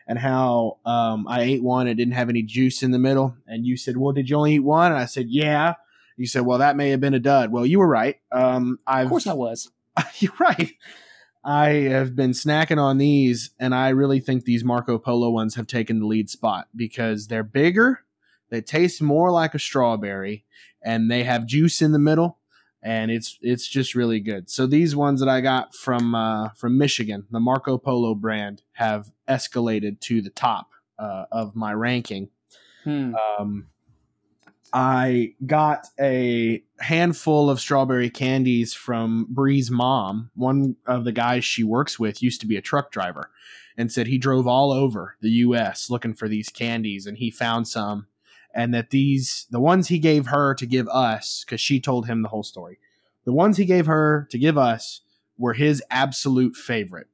and how um, I ate one, and didn't have any juice in the middle, and you said, "Well, did you only eat one?" And I said, "Yeah." You said, "Well, that may have been a dud." Well, you were right. Um, I've of course I was. you're right. I have been snacking on these, and I really think these Marco Polo ones have taken the lead spot because they're bigger, they taste more like a strawberry, and they have juice in the middle, and it's it's just really good. So these ones that I got from uh, from Michigan, the Marco Polo brand, have escalated to the top uh, of my ranking Hmm. um, I got a handful of strawberry candies from Bree's mom. One of the guys she works with used to be a truck driver and said he drove all over the US looking for these candies and he found some and that these the ones he gave her to give us cuz she told him the whole story. The ones he gave her to give us were his absolute favorite.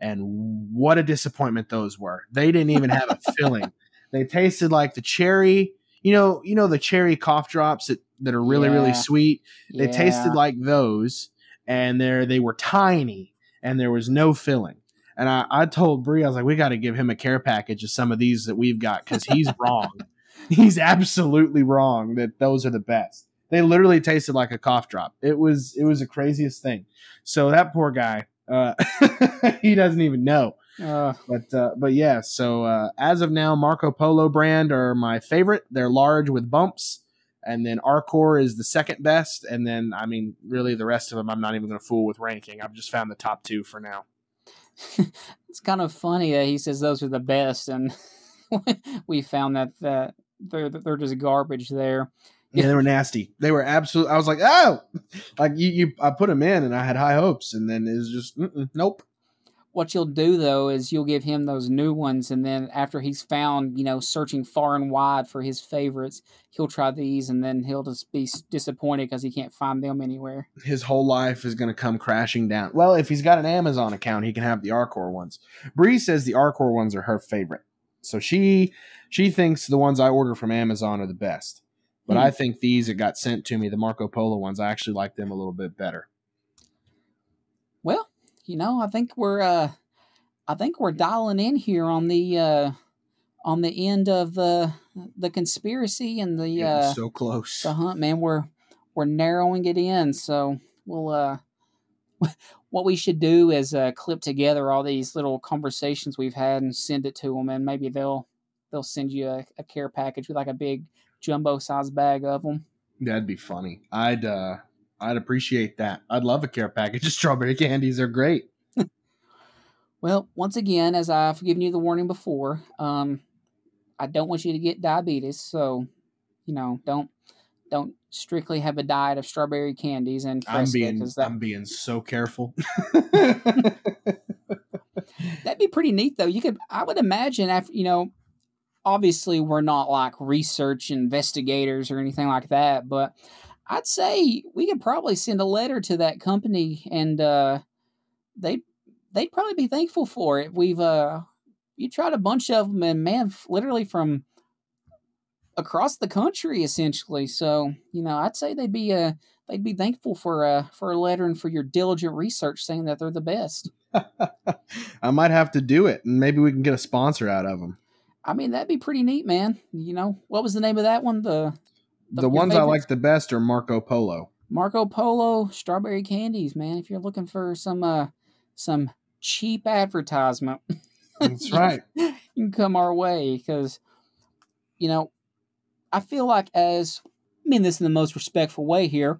And what a disappointment those were. They didn't even have a filling. They tasted like the cherry you know, you know the cherry cough drops that, that are really, really sweet. They tasted like those, and there they were tiny, and there was no filling. And I, I told Bree, I was like, we got to give him a care package of some of these that we've got because he's wrong. He's absolutely wrong that those are the best. They literally tasted like a cough drop. It was it was the craziest thing. So that poor guy, uh, he doesn't even know. Uh, But uh, but yeah, so uh, as of now, Marco Polo brand are my favorite. They're large with bumps, and then Arcor is the second best. And then I mean, really, the rest of them, I'm not even going to fool with ranking. I've just found the top two for now. it's kind of funny that he says those are the best, and we found that that they're they're just garbage there. Yeah, they were nasty. They were absolute. I was like, oh, like you, you. I put them in, and I had high hopes, and then it was just, nope. What you'll do though is you'll give him those new ones, and then after he's found, you know, searching far and wide for his favorites, he'll try these, and then he'll just be disappointed because he can't find them anywhere. His whole life is going to come crashing down. Well, if he's got an Amazon account, he can have the Arcor ones. Bree says the Arcor ones are her favorite, so she she thinks the ones I order from Amazon are the best. But Hmm. I think these that got sent to me, the Marco Polo ones, I actually like them a little bit better. Well, you know, I think we're uh I think we're dialing in here on the uh on the end of the the conspiracy and the Getting uh so close. the hunt, man. We're we're narrowing it in, so we'll uh what we should do is uh clip together all these little conversations we've had and send it to them and maybe they'll they'll send you a, a care package with like a big jumbo size bag of them. That'd be funny. I'd uh I'd appreciate that. I'd love a care package of strawberry candies. They're great. Well, once again, as I've given you the warning before, um, I don't want you to get diabetes, so you know, don't don't strictly have a diet of strawberry candies and I'm being that I'm being so careful. that'd be pretty neat though. You could, I would imagine, after you know, obviously we're not like research investigators or anything like that, but I'd say we could probably send a letter to that company and uh, they they'd probably be thankful for it. We've uh, you tried a bunch of them, and man, literally from across the country, essentially. So you know, I'd say they'd be uh, they'd be thankful for uh, for a letter and for your diligent research, saying that they're the best. I might have to do it, and maybe we can get a sponsor out of them. I mean, that'd be pretty neat, man. You know, what was the name of that one? The The, The- ones I like the best are Marco Polo. Marco Polo strawberry candies, man. If you're looking for some uh some cheap advertisement, That's right. you can come our way because you know I feel like as I mean this in the most respectful way here,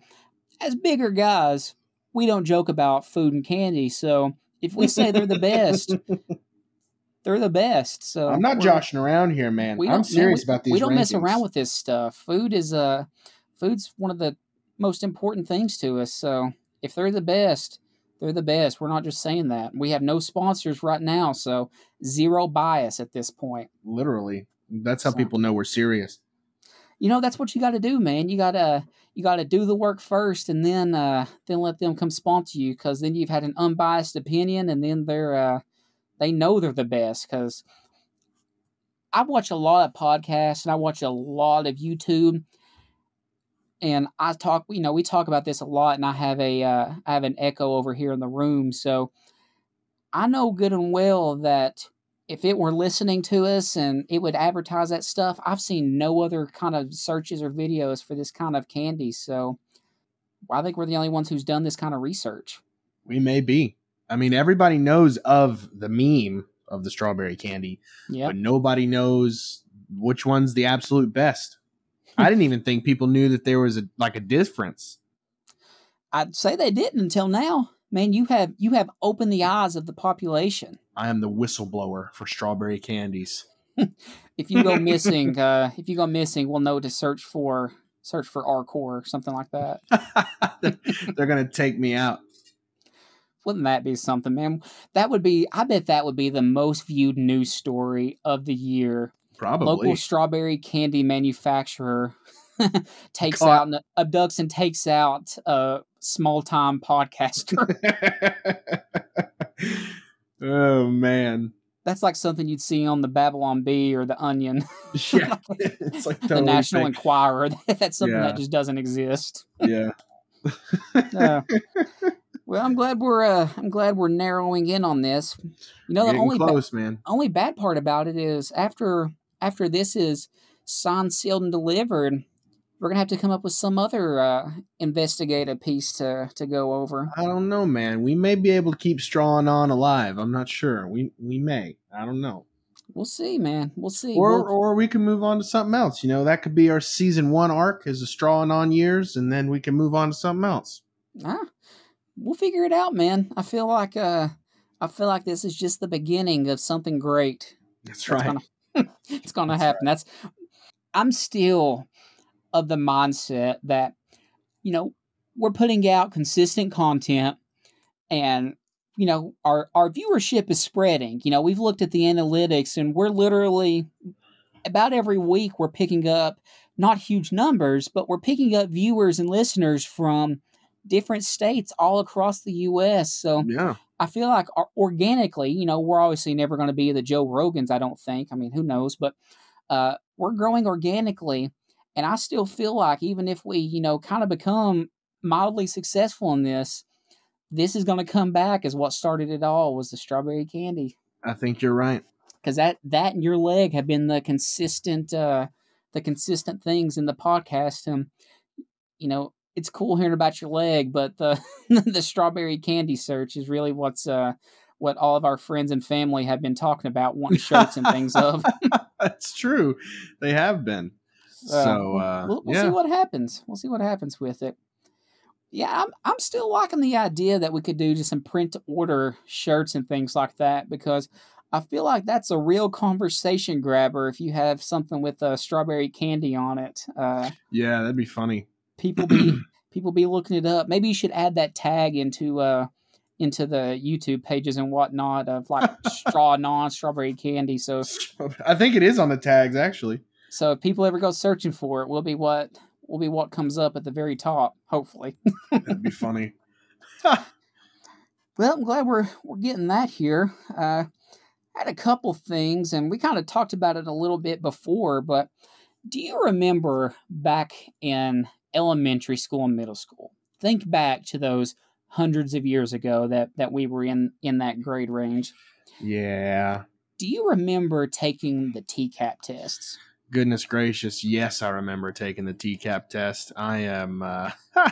as bigger guys, we don't joke about food and candy. So if we say they're the best, they're the best. So I'm not joshing around here, man. I'm serious man, we, about these. We don't mess around with this stuff. Food is uh food's one of the most important things to us. So if they're the best, they're the best. We're not just saying that. We have no sponsors right now, so zero bias at this point. Literally, that's how So- people know we're serious. You know, that's what you got to do, man. You got to you got to do the work first and then uh then let them come sponsor you cuz then you've had an unbiased opinion and then they're uh they know they're the best cuz I watch a lot of podcasts and I watch a lot of YouTube and I talk, you know, we talk about this a lot, and I have a, uh, I have an echo over here in the room, so I know good and well that if it were listening to us and it would advertise that stuff, I've seen no other kind of searches or videos for this kind of candy, so I think we're the only ones who's done this kind of research. We may be. I mean, everybody knows of the meme of the strawberry candy, Yeah, but nobody knows which one's the absolute best. I didn't even think people knew that there was a like a difference. I'd say they didn't until now. Man, you have you have opened the eyes of the population. I am the whistleblower for strawberry candies. if you go missing, uh, if you go missing, we'll know to search for search for Arcor or something like that. They're gonna take me out. Wouldn't that be something, man? That would be. I bet that would be the most viewed news story of the year. Probably. Local strawberry candy manufacturer takes Caught. out abducts and takes out a small time podcaster. oh man. That's like something you'd see on the Babylon Bee or the Onion, Yeah. it's like the National fake. Enquirer. That's something Yeah. that just doesn't exist. Yeah. Uh, Well, I'm glad we're uh, I'm glad we're narrowing in on this. You know, the only ba- man. only bad part about it is after after this is signed, sealed, and delivered, we're gonna have to come up with some other uh, investigative piece to to go over. I don't know, man. We may be able to keep Straw on alive. I'm not sure. We we may. I don't know. We'll see, man. We'll see. Or We'll- or we can move on to something else. You know, that could be our season one arc as a Straw on years, and then we can move on to something else. ah, we'll figure it out, man. I feel like uh, I feel like this is just the beginning of something great. That's That's right. gonna- it's gonna That's happen. That's I'm still of the mindset that you know we're putting out consistent content and you know our our viewership is spreading. You know, we've looked at the analytics and we're literally about every week we're picking up not huge numbers, but we're picking up viewers and listeners from different states all across the US. So Yeah. I feel like organically, you know, we're obviously never going to be the Joe Rogans. I don't think. I mean, who knows? But uh, we're growing organically, and I still feel like even if we, you know, kind of become mildly successful in this, this is going to come back as what started it all was the strawberry candy. I think you're right. Because that that and your leg have been the consistent, uh, the consistent things in the podcast. And you know, it's cool hearing about your leg, but the the strawberry candy search is really what's uh what all of our friends and family have been talking about, wanting shirts and things of. That's true. They have been. So uh, we'll, we'll yeah. see what happens. We'll see what happens with it. Yeah, I'm I'm still liking the idea that we could do just some print to order shirts and things like that because I feel like that's a real conversation grabber if you have something with uh, strawberry candy on it. Uh, yeah, that'd be funny. People be people be looking it up. Maybe you should add that tag into uh into the YouTube pages and whatnot of like straw non strawberry candy. So I think it is on the tags actually. so if people ever go searching for it, will be what will be what comes up at the very top. Hopefully. That'd be funny. Well, I'm glad we're we're getting that here. Uh, I had a couple things, and we kind of talked about it a little bit before. But do you remember back in elementary school and middle school? Think back to those hundreds of years ago that that we were in in that grade range. Yeah. Do you remember taking the TCAP tests? Goodness gracious. Yes, I remember taking the TCAP test. I am uh,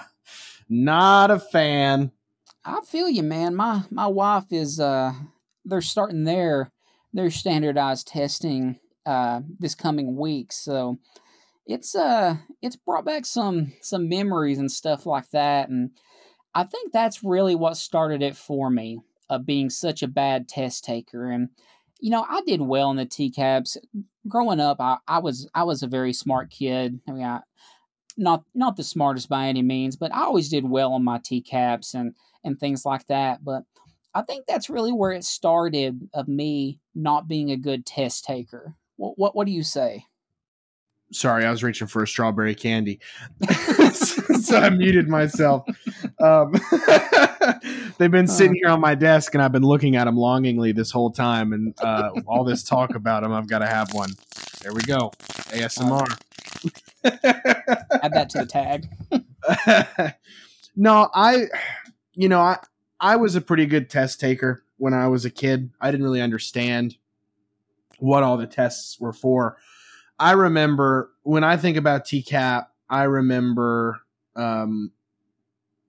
not a fan. I feel you, man. My my wife is uh they're starting their their standardized testing uh this coming week. So it's uh it's brought back some some memories and stuff like that and I think that's really what started it for me of being such a bad test taker and you know, I did well in the TCAPs. Growing up, I, I was I was a very smart kid. I mean, I, not not the smartest by any means, but I always did well on my TCAPs and and things like that. But I think that's really where it started of me not being a good test taker. What what, what do you say? Sorry, I was reaching for a strawberry candy. so I muted myself. Um, they've been sitting here on my desk, and I've been looking at them longingly this whole time. And uh, all this talk about them, I've got to have one. There we go. ASMR. Add that to the tag. no, I, you know, I I was a pretty good test taker when I was a kid. I didn't really understand what all the tests were for. I remember when I think about TCAP, I remember, um,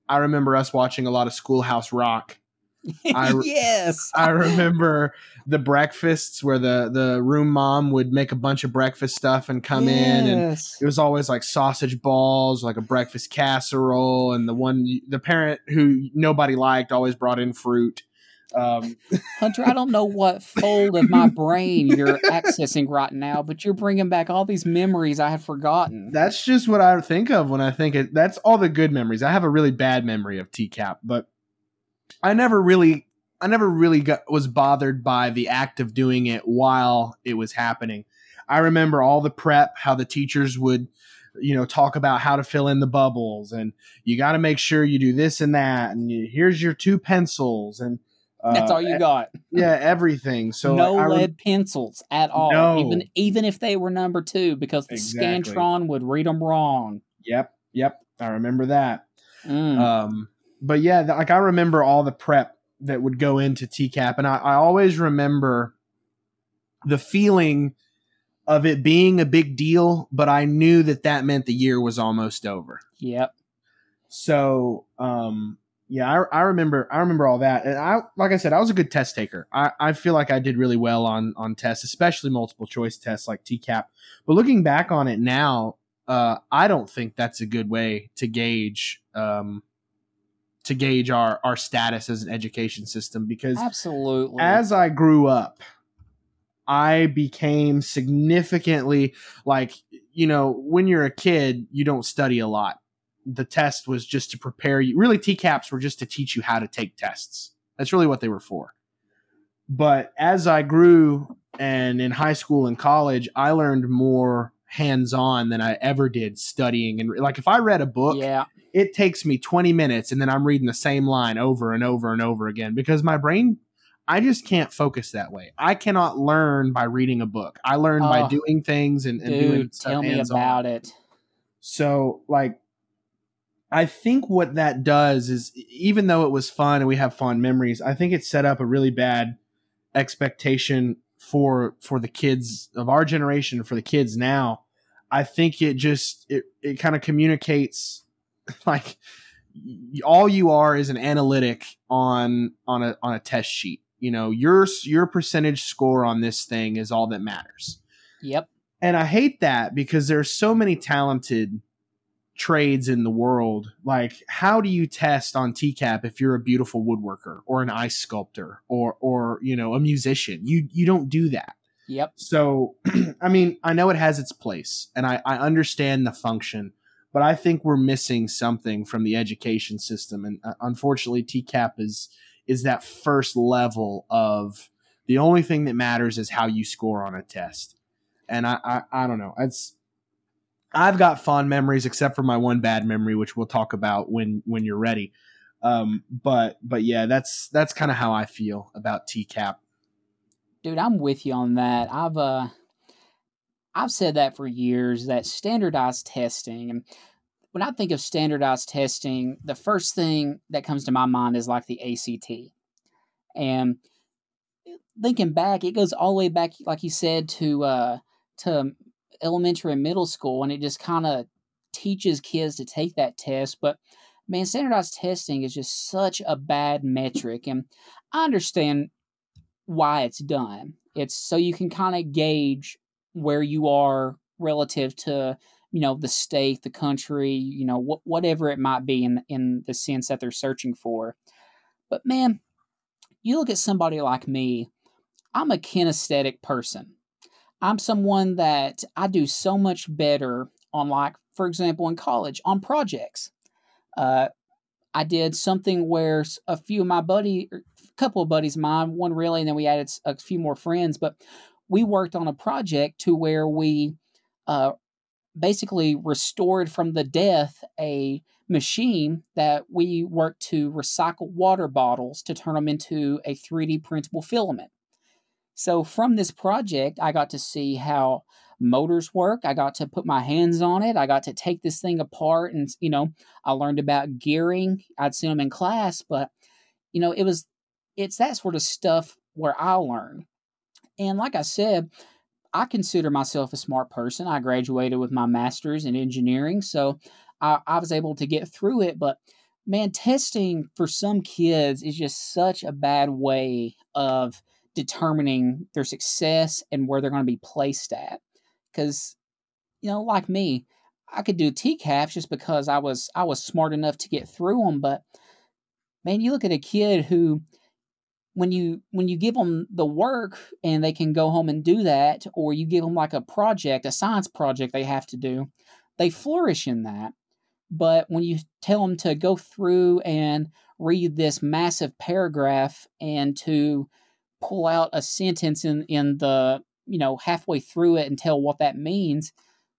I remember us watching a lot of Schoolhouse Rock. I- yes. I remember the breakfasts where the the room mom would make a bunch of breakfast stuff and come in and it was always like sausage balls, like a breakfast casserole, and the one the parent who nobody liked always brought in fruit. Um, Hunter, I don't know what fold of my brain you're accessing right now, but you're bringing back all these memories I had forgotten. that's just what I think of when I think it. That's all the good memories. I have a really bad memory of TCAP, but I never really, I never really got, was bothered by the act of doing it while it was happening. I remember all the prep, how the teachers would, you know, talk about how to fill in the bubbles, and you got to make sure you do this and that, and you, here's your two pencils, and uh, That's all you got. yeah, everything. So no I lead pencils at all. No. Even even if they were number two, because the Exactly. Scantron would read them wrong. Yep, yep, I remember that. Mm. Um, but yeah, like I remember all the prep that would go into TCAP, and I, I always remember the feeling of it being a big deal, but I knew that that meant the year was almost over. Yep. So, um, yeah, I, I remember I remember all that, and I like I said, I was a good test taker. I, I feel like I did really well on on tests, especially multiple choice tests like TCAP. But looking back on it now, uh, I don't think that's a good way to gauge um, to gauge our our status as an education system because absolutely as I grew up, I became significantly like you know when you're a kid you don't study a lot. The test was just to prepare you. Really, TCAPs were just to teach you how to take tests. That's really what they were for. But as I grew and in high school and college, I learned more hands on than I ever did studying. And like if I read a book, yeah. it takes me 20 minutes and then I'm reading the same line over and over and over again because my brain, I just can't focus that way. I cannot learn by reading a book. I learn oh, by doing things and, and dude, doing Tell me about it. So, like, I think what that does is even though it was fun and we have fond memories, I think it set up a really bad expectation for for the kids of our generation for the kids now. I think it just it, it kind of communicates like all you are is an analytic on on a on a test sheet. You know your your percentage score on this thing is all that matters. Yep. And i hate that because there's so many talented trades in the world. Like, how do you test on TCAP if you're a beautiful woodworker or an ice sculptor or or you know a musician? You you don't do that. Yep. So, I mean, I know it has its place, and I I understand the function, but I think we're missing something from the education system, and uh, unfortunately, TCAP is is that first level of the only thing that matters is how you score on a test. And I, I, I don't know. It's I've got fond memories, except for my one bad memory, which we'll talk about when when you're ready. Um, but but yeah, that's that's kind of how I feel about TCAP. Dude, I'm with you on that. I've uh, I've said that for years. That standardized testing, when I think of standardized testing, the first thing that comes to my mind is like the ACT, and thinking back, it goes all the way back, like you said, to uh, to elementary and middle school, and it just kind of teaches kids to take that test. But man, standardized testing is just such a bad metric, and I understand why it's done. It's so you can kind of gauge where you are relative to you know the state, the country, you know wh- whatever it might be in in the sense that they're searching for. But man, you look at somebody like me. I'm a kinesthetic person. I'm someone that I do so much better on, like, for example, in college on projects. Uh, I did something where a few of my buddy, a er, couple of buddies of mine, one really, and then we added a few more friends, but we worked on a project to where we uh, basically restored from the death a machine that we worked to recycle water bottles to turn them into a 3D printable filament. So from this project, I got to see how motors work. I got to put my hands on it. I got to take this thing apart and, you know, I learned about gearing. I'd seen them in class, but, you know, it was, it's that sort of stuff where I learn. And like I said, I consider myself a smart person. I graduated with my master's in engineering, so I, I was able to get through it. But man, testing for some kids is just such a bad way of determining their success and where they're going to be placed at. Because, you know, like me, I could do TCAPs just because I was I was smart enough to get through them. But man, you look at a kid who, when you when you give them the work and they can go home and do that, or you give them like a project, a science project they have to do, they flourish in that. But when you tell them to go through and read this massive paragraph and to pull out a sentence in in the you know halfway through it and tell what that means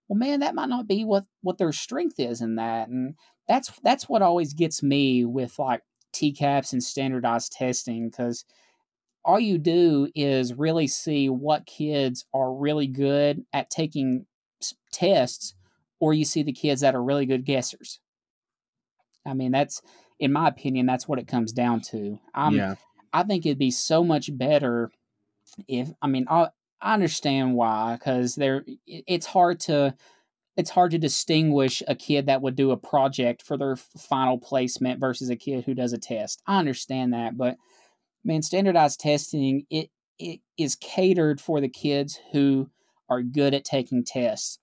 well man that might not be what what their strength is in that and that's that's what always gets me with like tcaps and standardized testing because all you do is really see what kids are really good at taking tests or you see the kids that are really good guessers i mean that's in my opinion, that's what it comes down to. I'm, yeah. I think it'd be so much better if I mean I I understand why because there it's hard to it's hard to distinguish a kid that would do a project for their final placement versus a kid who does a test. I understand that, but man, standardized testing it it is catered for the kids who are good at taking tests.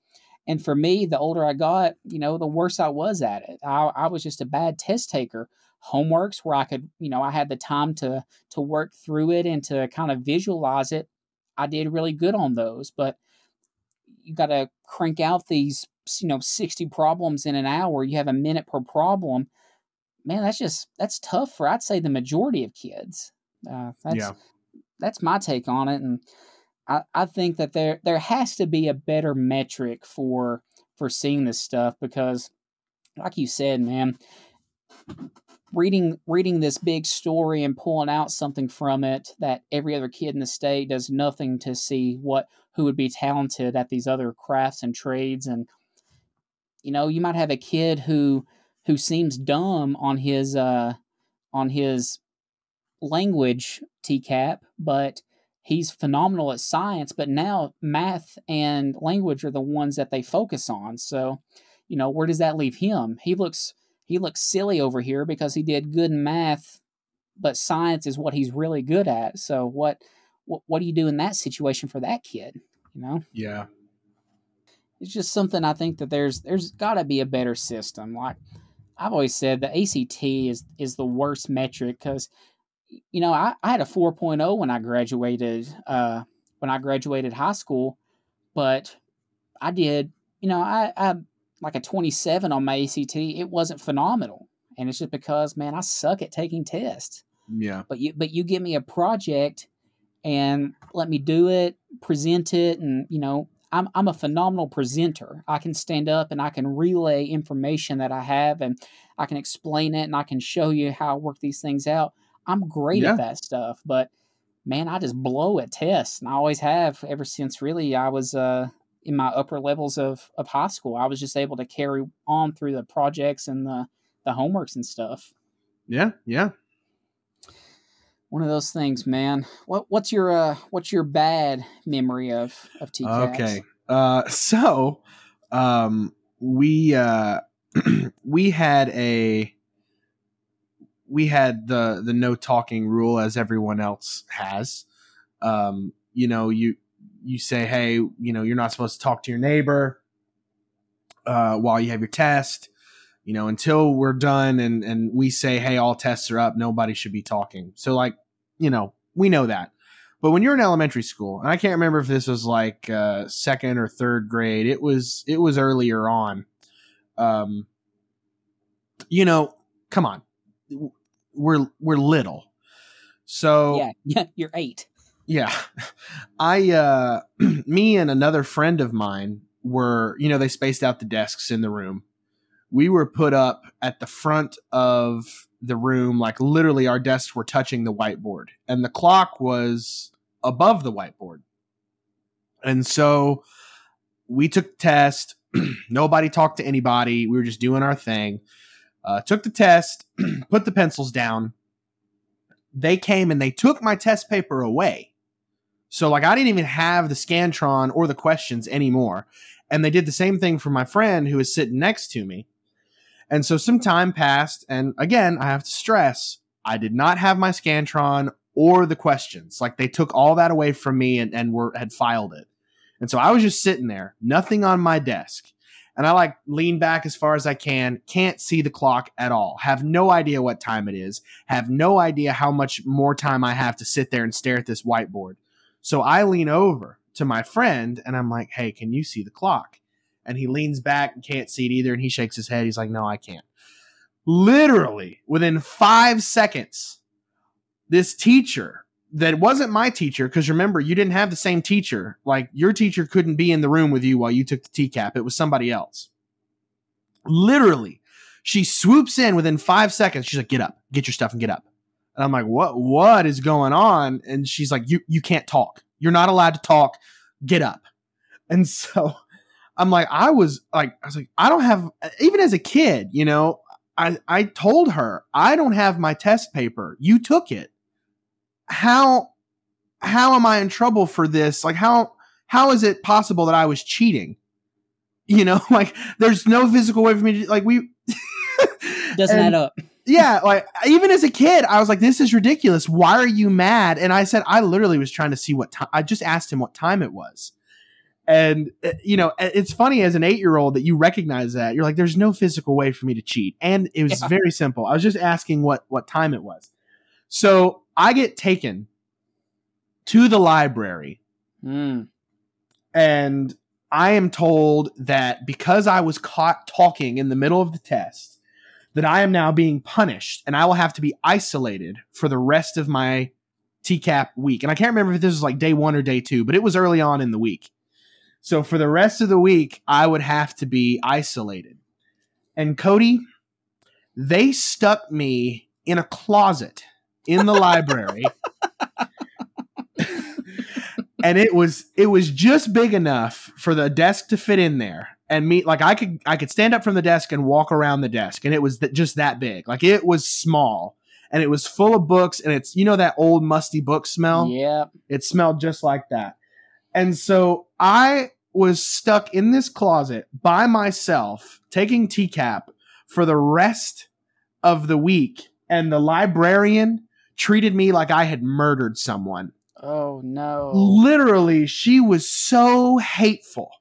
And for me, the older I got, you know, the worse I was at it. I, I was just a bad test taker. Homeworks where I could, you know, I had the time to to work through it and to kind of visualize it. I did really good on those, but you got to crank out these, you know, 60 problems in an hour. You have a minute per problem. Man, that's just that's tough for I'd say the majority of kids. Uh, that's Yeah. that's my take on it, and I, I think that there there has to be a better metric for for seeing this stuff because, like you said, man, reading reading this big story and pulling out something from it that every other kid in the state does nothing to see what who would be talented at these other crafts and trades and you know you might have a kid who who seems dumb on his uh on his language TCAP, but he's phenomenal at science. But now math and language are the ones that they focus on. So, you know, where does that leave him? He looks he looks silly over here because he did good math, but science is what he's really good at. So what what, what do you do in that situation for that kid? You know, Yeah. it's just something I think that there's there's got to be a better system. Like I've always said, the ACT is is the worst metric because you know I, I had a 4.0 when I graduated uh, when I graduated high school, but I did you know I, I like a 27 on my ACT. It wasn't phenomenal, and it's just because man I suck at taking tests Yeah. but you but you give me a project and let me do it present it and you know I'm, I'm a phenomenal presenter i can stand up and i can relay information that i have and i can explain it and i can show you how i work these things out i'm great Yeah. at that stuff but man i just blow at tests and i always have ever since really i was uh, in my upper levels of, of high school i was just able to carry on through the projects and the, the homeworks and stuff Yeah. Yeah. one of those things, man. What what's your uh what's your bad memory of of TCAPs? Okay. Uh, so, um, we uh, we had a we had the the no talking rule as everyone else has. Um, you know, you you say, hey, you know, you're not supposed to talk to your neighbor uh, while you have your test. You know, until we're done and and we say, hey, all tests are up, nobody should be talking. So, like, you know, we know that. But when you're in elementary school, and I can't remember if this was like uh, second or third grade, it was it was earlier on. Um, you know, come on, we're we're little, so Yeah, yeah, you're eight. Yeah. I uh me and another friend of mine were, you know, they spaced out the desks in the room. We were put up at the front of the room, like literally our desks were touching the whiteboard and the clock was above the whiteboard. And so we took the test. Nobody talked to anybody. We were just doing our thing. Uh, took the test, put the pencils down. They came and they took my test paper away. So like I didn't even have the Scantron or the questions anymore. And they did the same thing for my friend who was sitting next to me. And so some time passed and again, I have to stress, I did not have my Scantron or the questions. Like they took all that away from me and, and were had filed it. And so I was just sitting there, nothing on my desk. And I like lean back as far as I can, can't see the clock at all, have no idea what time it is, have no idea how much more time I have to sit there and stare at this whiteboard. So I lean over to my friend and I'm like, hey, can you see the clock? And he leans back and can't see it either. And he shakes his head. He's like, no, I can't. Literally within five seconds, this teacher that wasn't my teacher, because remember, you didn't have the same teacher. Like your teacher couldn't be in the room with you while you took the TCAP, it was somebody else. Literally, she swoops in within five seconds. She's like, get up, get your stuff and get up. And I'm like, what what is going on? And she's like, you you can't talk. You're not allowed to talk. Get up. And so I'm like, I was like, I was like, I don't have even as a kid, you know, I, I told her, I don't have my test paper. You took it. How how am I in trouble for this? Like how how is it possible that I was cheating? You know, like there's no physical way for me to like we Doesn't And- add up. Yeah, like even as a kid, I was like, "This is ridiculous. Why are you mad?" And I said, I literally was trying to see what time. I just asked him what time it was, and uh, you know, it's funny as an eight-year-old that you recognize that you're like, "There's no physical way for me to cheat," and it was Yeah. very simple. I was just asking what what time it was. So I get taken to the library Mm. and I am told that because I was caught talking in the middle of the test, that I am now being punished and I will have to be isolated for the rest of my TCAP week. And I can't remember if this was like day one or day two, but it was early on in the week. So for the rest of the week, I would have to be isolated. And Cody, they stuck me in a closet in the library and it was it was just big enough for the desk to fit in there and me like i could i could stand up from the desk and walk around the desk and it was th- just that big like it was small and it was full of books and it's you know that old musty book smell Yep. it smelled just like that and so i was stuck in this closet by myself taking tcap for the rest of the week and the librarian treated me like i had murdered someone Oh no. literally she was so hateful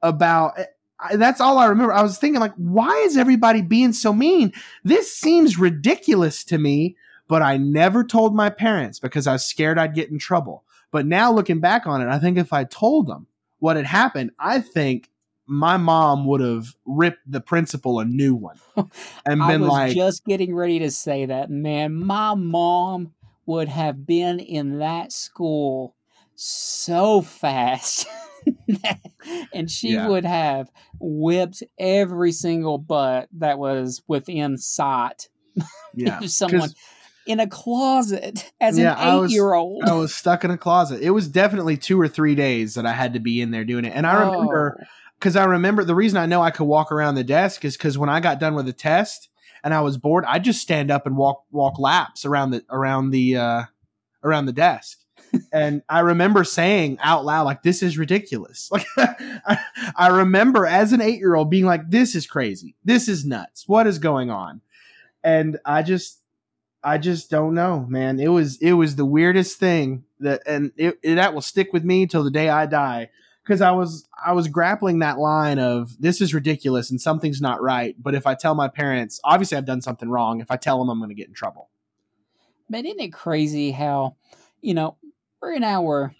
about I, that's all i remember i was thinking like why is everybody being so mean this seems ridiculous to me but i never told my parents because i was scared i'd get in trouble but now looking back on it i think if i told them what had happened i think my mom would have ripped the principal a new one and I been was like just getting ready to say that, man. My mom would have been in that school so fast. and she Yeah. would have whipped every single butt that was within sight yeah of someone in a closet as Yeah, I an was- eight year old. I was stuck in a closet. It was definitely two or three days that I had to be in there doing it. And I remember Oh. because I remember the reason I know I could walk around the desk is because when I got done with the test and I was bored, I'd just stand up and walk walk laps around the around the uh, around the desk. And I remember saying out loud, like, "This is ridiculous." Like, I, remember as an eight year old being like, "This is crazy. This is nuts. What is going on?" And I just, I just don't know, man. It was it was the weirdest thing that, and it, it that will stick with me till the day I die because I was I was grappling that line of this is ridiculous and something's not right. But if I tell my parents, obviously I've done something wrong. If I tell them, I'm going to get in trouble. Man, isn't it crazy how, you know, we're in our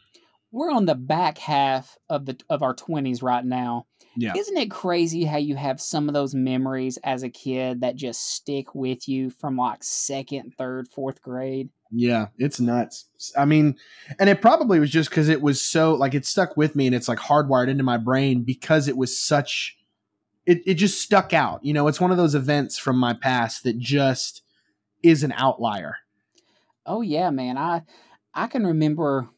we're on the back half of the of our twenties right now. Yeah. Isn't it crazy how you have some of those memories as a kid that just stick with you from like second, third, fourth grade? Yeah, it's nuts. I mean, and it probably was just because it was so like it stuck with me and it's like hardwired into my brain because it was such. It it just stuck out. You know, it's one of those events from my past that just is an outlier. Oh yeah, man. I I can remember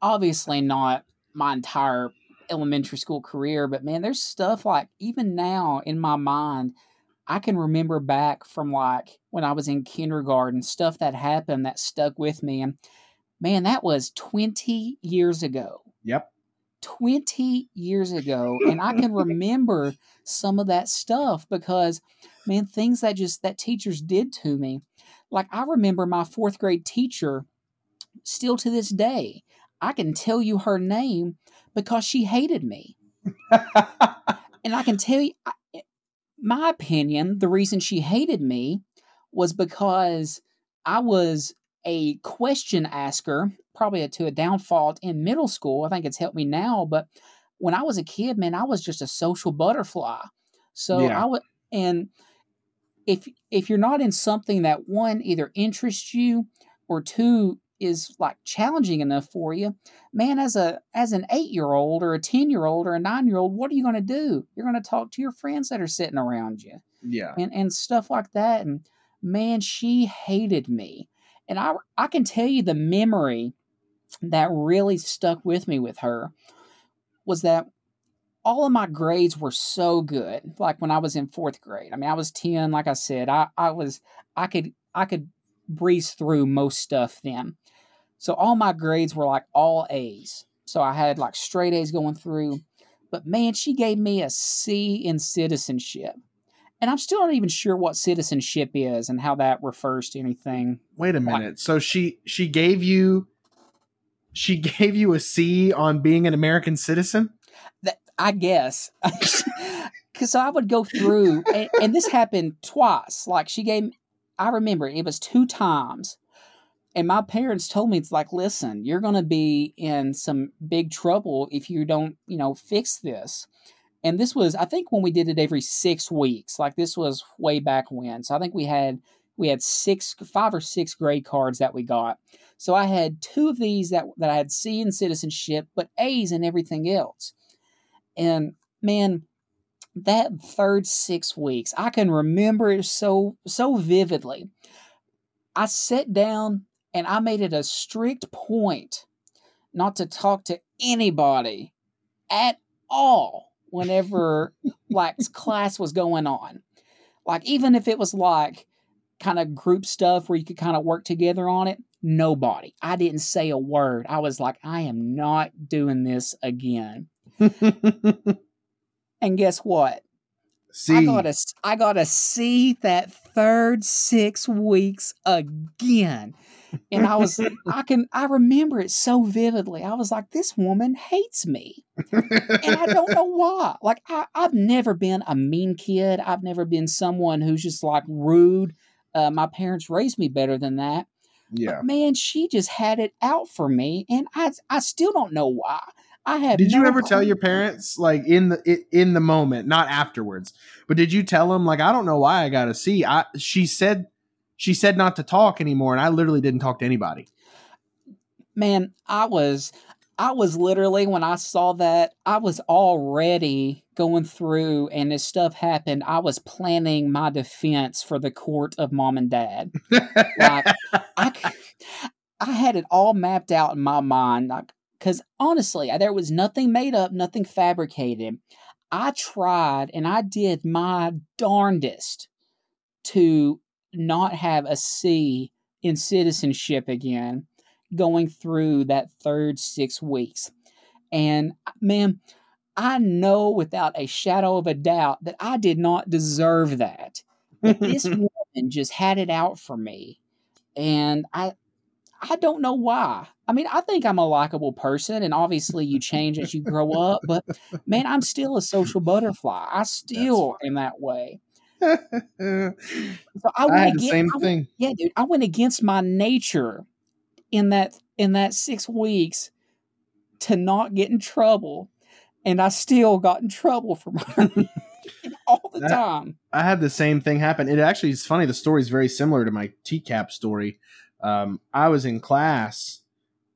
obviously not my entire elementary school career, but man, there's stuff like even now in my mind, I can remember back from like when I was in kindergarten, stuff that happened that stuck with me. And man, that was 20 years ago. Yep. 20 years ago. And I can remember some of that stuff because, man, things that just that teachers did to me. Like I remember my fourth grade teacher still to this day. I can tell you her name because she hated me. And I can tell you, I- my opinion, the reason she hated me was because I was a question asker, probably to a downfall in middle school. I think it's helped me now, but when I was a kid, man, I was just a social butterfly. So Yeah. I would, and if if you're not in something that one either interests you or two is like challenging enough for you, man, as a as an eight year old or a ten year old or a nine year old, what are you going to do? You're going to talk to your friends that are sitting around you yeah. and and stuff like that. And man, she hated me. And I I can tell you the memory that really stuck with me with her was that all of my grades were so good. Like when I was in fourth grade. I mean, I was 10, like I said, I, I was I could I could breeze through most stuff then. So all my grades were like all A's. So I had like straight A's going through. But man, she gave me a C in citizenship. And I'm still not even sure what citizenship is and how that refers to anything. Wait a minute. So she she gave you she gave you a C on being an American citizen? That I guess. Cuz I would go through and, and this happened twice. Like she gave I remember it was two times. And my parents told me it's like, listen, you're going to be in some big trouble if you don't, you know, fix this. And this was, I think, when we did it every six weeks. Like this was way back when. So I think we had we had six, five or six grade cards that we got. So I had two of these that that I had C in citizenship, but A's in everything else. And man, that third six weeks, I can remember it so so vividly. I sat down and I made it a strict point not to talk to anybody at all whenever like class was going on. Like even if it was like kind of group stuff where you could kind of work together on it, nobody. I didn't say a word. I was like, I am not doing this again. And guess what? C. I got a I got to see that third six weeks again. And I was I can I remember it so vividly. I was like, this woman hates me. and I don't know why. Like I, I've never been a mean kid. I've never been someone who's just like rude. Uh, my parents raised me better than that. yeah. But man, she just had it out for me, and I I still don't know why. I have. Did you no ever tell your parents like in the in the moment, not afterwards? But did you tell them like I don't know why I got a C? I she said she said not to talk anymore, and I literally didn't talk to anybody. man i was i was literally when i saw that i was already going through and this stuff happened i was planning my defense for the court of mom and dad like i i had it all mapped out in my mind like because honestly there was nothing made up nothing fabricated i tried and i did my darndest to not have a c in citizenship again going through that third six weeks. And uh, man, I know without a shadow of a doubt that I did not deserve that. But this woman just had it out for me. And I I don't know why. I mean, I think I'm a likable person, and obviously you change as you grow up, but man, I'm still a social butterfly. I still am that way. I So I went had the against, same I went- thing. yeah, dude, I went against my nature in that in that six weeks to not get in trouble, and I still got in trouble for my all the That- time. I had the same thing happen. It actually is funny. The story is very similar to my TCAP story. Um, I was in class.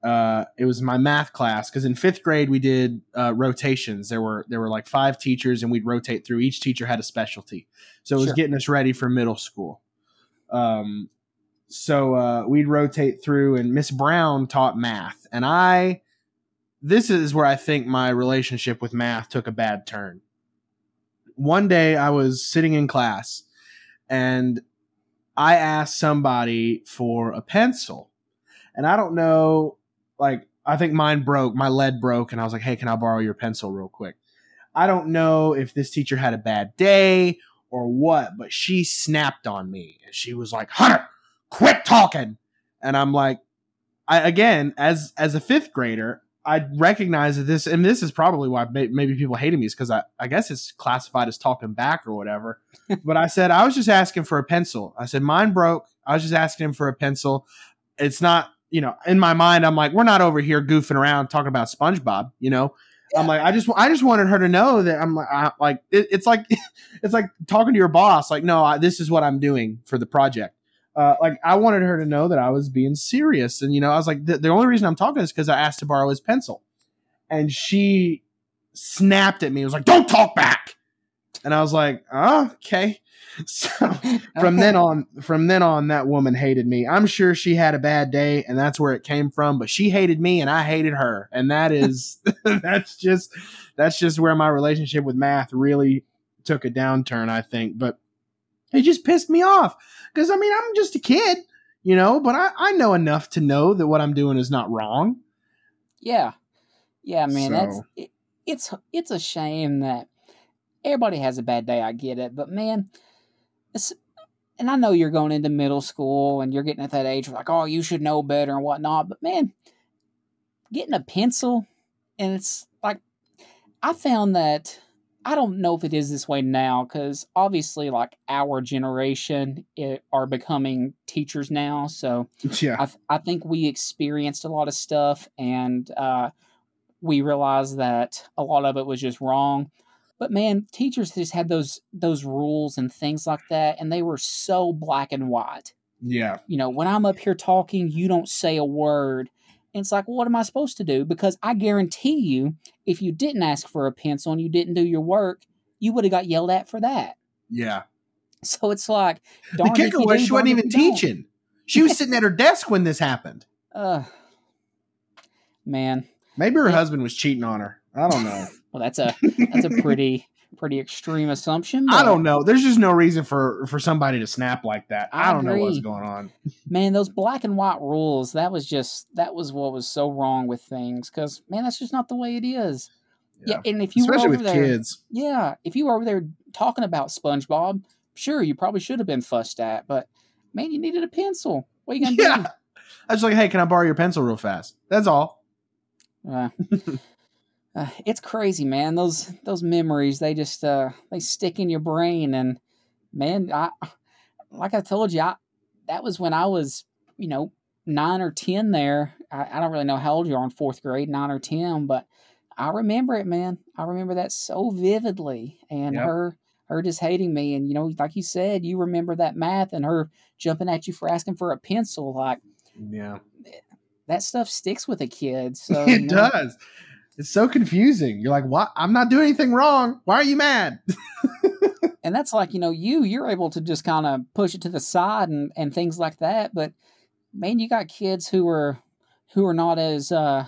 Uh, it was my math class because in fifth grade we did uh, rotations. There were there were like five teachers, and we'd rotate through. Each teacher had a specialty, so it was Sure. getting us ready for middle school. Um, so uh, we'd rotate through, and Miss Brown taught math, and I. This is where I think my relationship with math took a bad turn one day I was sitting in class and I asked somebody for a pencil. And I don't know, like, I think mine broke, my lead broke, and I was like, hey, can I borrow your pencil real quick? I don't know if this teacher had a bad day or what, but she snapped on me and she was like, Hunter, quit talking. And I'm like, I again, as as a fifth grader, I recognize that this, and this is probably why maybe people hated me, is because I, I guess it's classified as talking back or whatever. but I said, I was just asking for a pencil. I said, mine broke. I was just asking him for a pencil. It's not, you know, in my mind, I'm like, we're not over here goofing around talking about SpongeBob, you know? I'm like, I just, I just wanted her to know that I'm like, I, like, it, it's like, it's like talking to your boss. Like, no, I, this is what I'm doing for the project. Uh, like I wanted her to know that I was being serious, and you know, I was like, the, the only reason I'm talking is because I asked to borrow his pencil, and she snapped at me. and was like, "Don't talk back." And I was like, oh, okay. So from then on, from then on, that woman hated me. I'm sure she had a bad day, and that's where it came from. But she hated me, and I hated her, and that is that's just that's just where my relationship with math really took a downturn. I think, but it just pissed me off because I mean I'm just a kid, you know, but I I know enough to know that what I'm doing is not wrong. Yeah, yeah, man. That's it, it's it's a shame that everybody has a bad day. I get it, but man, it's and I know you're going into middle school and you're getting at that age where like, oh, you should know better and whatnot. But man, getting a pencil and it's like I found that I don't know if it is this way now because obviously, like our generation it, are becoming teachers now, so Yeah, I, th- I think we experienced a lot of stuff and uh, we realized that a lot of it was just wrong. But man, teachers just had those those rules and things like that, and they were so black and white. yeah, You know, when I'm up here talking, you don't say a word. And it's like, well, what am I supposed to do? Because I guarantee you, if you didn't ask for a pencil and you didn't do your work, you would have got yelled at for that. yeah. So it's like, The kicker was do, she wasn't even you don't. teaching. She was sitting at her desk when this happened. Uh, man, Maybe her Yeah. husband was cheating on her. I don't know. Well, that's a that's a pretty pretty extreme assumption. I don't know. There's just no reason for for somebody to snap like that. I, I don't know what's going on. Man, those black and white rules, that was just that was what was so wrong with things cuz man, that's just not the way it is. Yeah, and if you especially were with over there kids. Yeah, if you were over there talking about SpongeBob, sure, you probably should have been fussed at, but man, you needed a pencil. What are you going to Yeah. I was like, "Hey, can I borrow your pencil real fast?" That's all. Uh, uh, it's crazy, man. Those those memories, they just uh they stick in your brain and man, I like I told you, I that was when I was, you know, 9 or 10 there. I, I don't really know how old you are in 4th grade, 9 or 10, but I remember it, man. I remember that so vividly and Yep. her her just hating me and you know, like you said, you remember that math and her jumping at you for asking for a pencil like Yeah, that stuff sticks with a kid. So you it know, does. It's so confusing. You're like, "What? I'm not doing anything wrong. Why are you mad?" and that's like you know you you're able to just kind of push it to the side and and things like that but man you got kids who are who are not as uh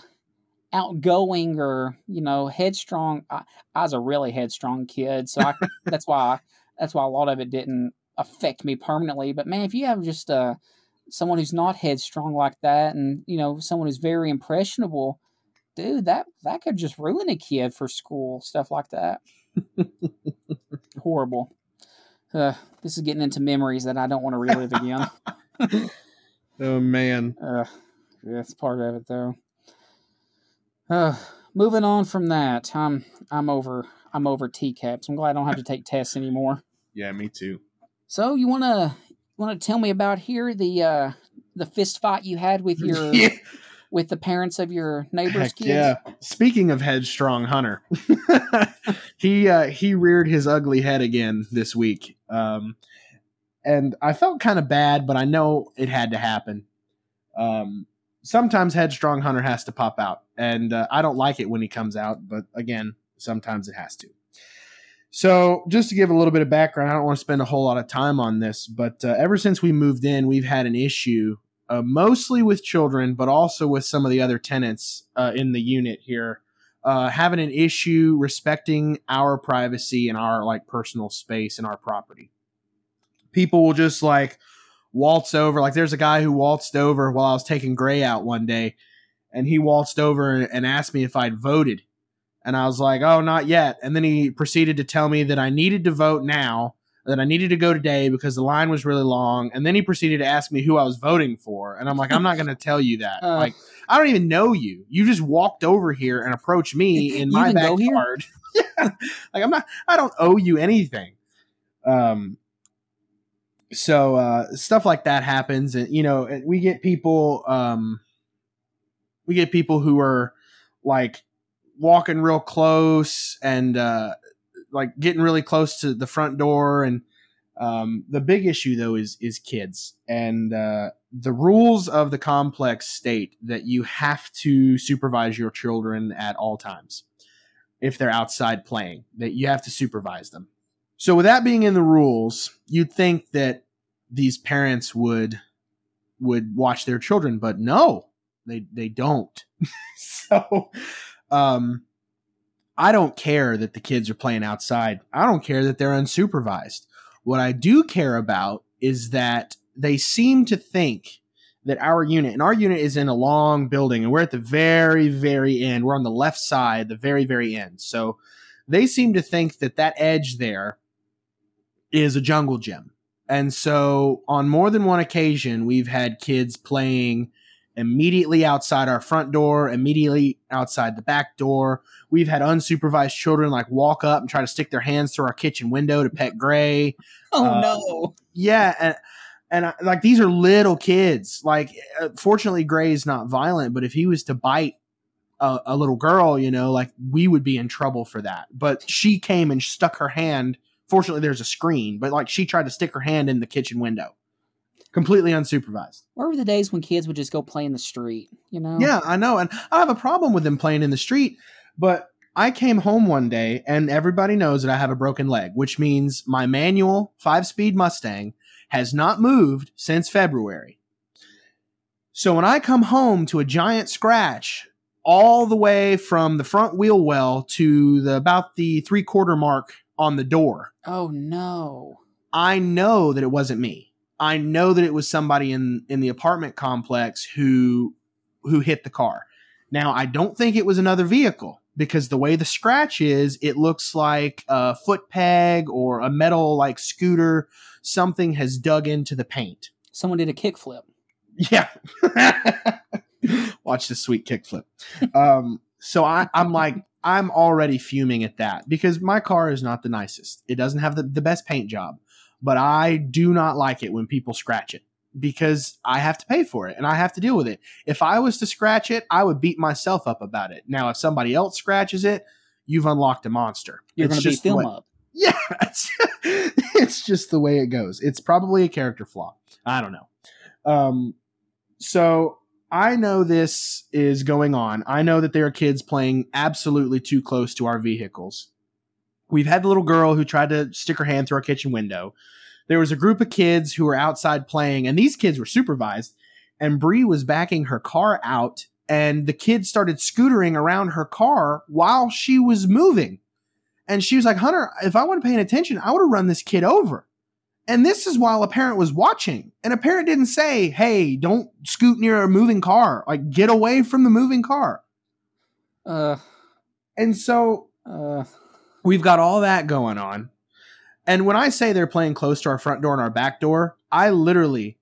outgoing or you know headstrong i, I was a really headstrong kid so I, that's why I, that's why a lot of it didn't affect me permanently but man if you have just uh someone who's not headstrong like that and you know someone who's very impressionable dude that that could just ruin a kid for school stuff like that horrible. Uh, this is getting into memories that I don't want to relive again. Oh man. uh, that's part of it, though. Uh, moving on from that, I'm I'm over I'm over TCAPs. I'm glad I don't have to take tests anymore. Yeah, me too. So you wanna wanna tell me about here the uh, the fist fight you had with your Yeah. With the parents of your neighbors' Heck kids? yeah. Speaking of headstrong Hunter, he uh, he reared his ugly head again this week, um, and I felt kind of bad, but I know it had to happen. Um, sometimes headstrong Hunter has to pop out, and uh, I don't like it when he comes out, but again, sometimes it has to. So, just to give a little bit of background, I don't want to spend a whole lot of time on this, but uh, ever since we moved in, we've had an issue uh, mostly with children, but also with some of the other tenants uh, in the unit here, uh, having an issue respecting our privacy and our like personal space and our property. People will just like waltz over. Like there's a guy who waltzed over while I was taking Gray out one day, and he waltzed over and asked me if I'd voted, and I was like, "Oh, not yet." And then he proceeded to tell me that I needed to vote now that I needed to go today because the line was really long. And then he proceeded to ask me who I was voting for. And I'm like, I'm not going to tell you that. Uh. like, I don't even know you. You just walked over here and approached me in my backyard. yeah. Like, I'm not, I don't owe you anything. Um, so, uh, stuff like that happens. And, you know, we get people, um, we get people who are like walking real close and, uh, like getting really close to the front door and um, the big issue though is is kids and uh, the rules of the complex state that you have to supervise your children at all times if they're outside playing that you have to supervise them So with that being in the rules, you'd think that these parents would would watch their children, but no, they they don't. so um I don't care that the kids are playing outside. I don't care that they're unsupervised. What I do care about is that they seem to think that our unit, and our unit is in a long building, and we're at the very, very end. We're on the left side, the very, very end. So they seem to think that that edge there is a jungle gym. And so on more than one occasion, we've had kids playing immediately outside our front door, immediately outside the back door. We've had unsupervised children like walk up and try to stick their hands through our kitchen window to pet Gray. Oh Uh, no. Yeah, and and I, like these are little kids. Like, uh, fortunately, Gray is not violent, but if he was to bite a, a little girl, you know, like we would be in trouble for that. But she came and stuck her hand. Fortunately, there's a screen, but like she tried to stick her hand in the kitchen window, completely unsupervised. Where were the days when kids would just go play in the street? You know? Yeah, I know. And I have a problem with them playing in the street, but I came home one day and everybody knows that I have a broken leg, which means my manual five speed Mustang has not moved since February. So when I come home to a giant scratch all the way from the front wheel well to the about the three quarter mark on the door, Oh no. I know that it wasn't me. I know that it was somebody in in the apartment complex who who hit the car. Now, I don't think it was another vehicle because the way the scratch is, it looks like a foot peg or a metal like scooter. Something has dug into the paint. Someone did a kickflip. Yeah. Watch this sweet kickflip. Um, so I, I'm like, I'm already fuming at that because my car is not the nicest. It doesn't have the, the best paint job, but I do not like it when people scratch it because I have to pay for it and I have to deal with it. If I was to scratch it, I would beat myself up about it. Now, if somebody else scratches it, you've unlocked a monster. You're It's going to beat just the way- up. yeah, it's, it's just the way it goes. It's probably a character flaw. I don't know. Um, so I know this is going on. I know that there are kids playing absolutely too close to our vehicles. We've had the little girl who tried to stick her hand through our kitchen window. There was a group of kids who were outside playing, and these kids were supervised. And Bree was backing her car out, and the kids started scootering around her car while she was moving. And she was like, Hunter, if I wasn't paying attention, I would have run this kid over. And this is while a parent was watching. And a parent didn't say, hey, don't scoot near a moving car. Like, get away from the moving car. Uh, And so uh, we've got all that going on. And when I say they're playing close to our front door and our back door, I literally,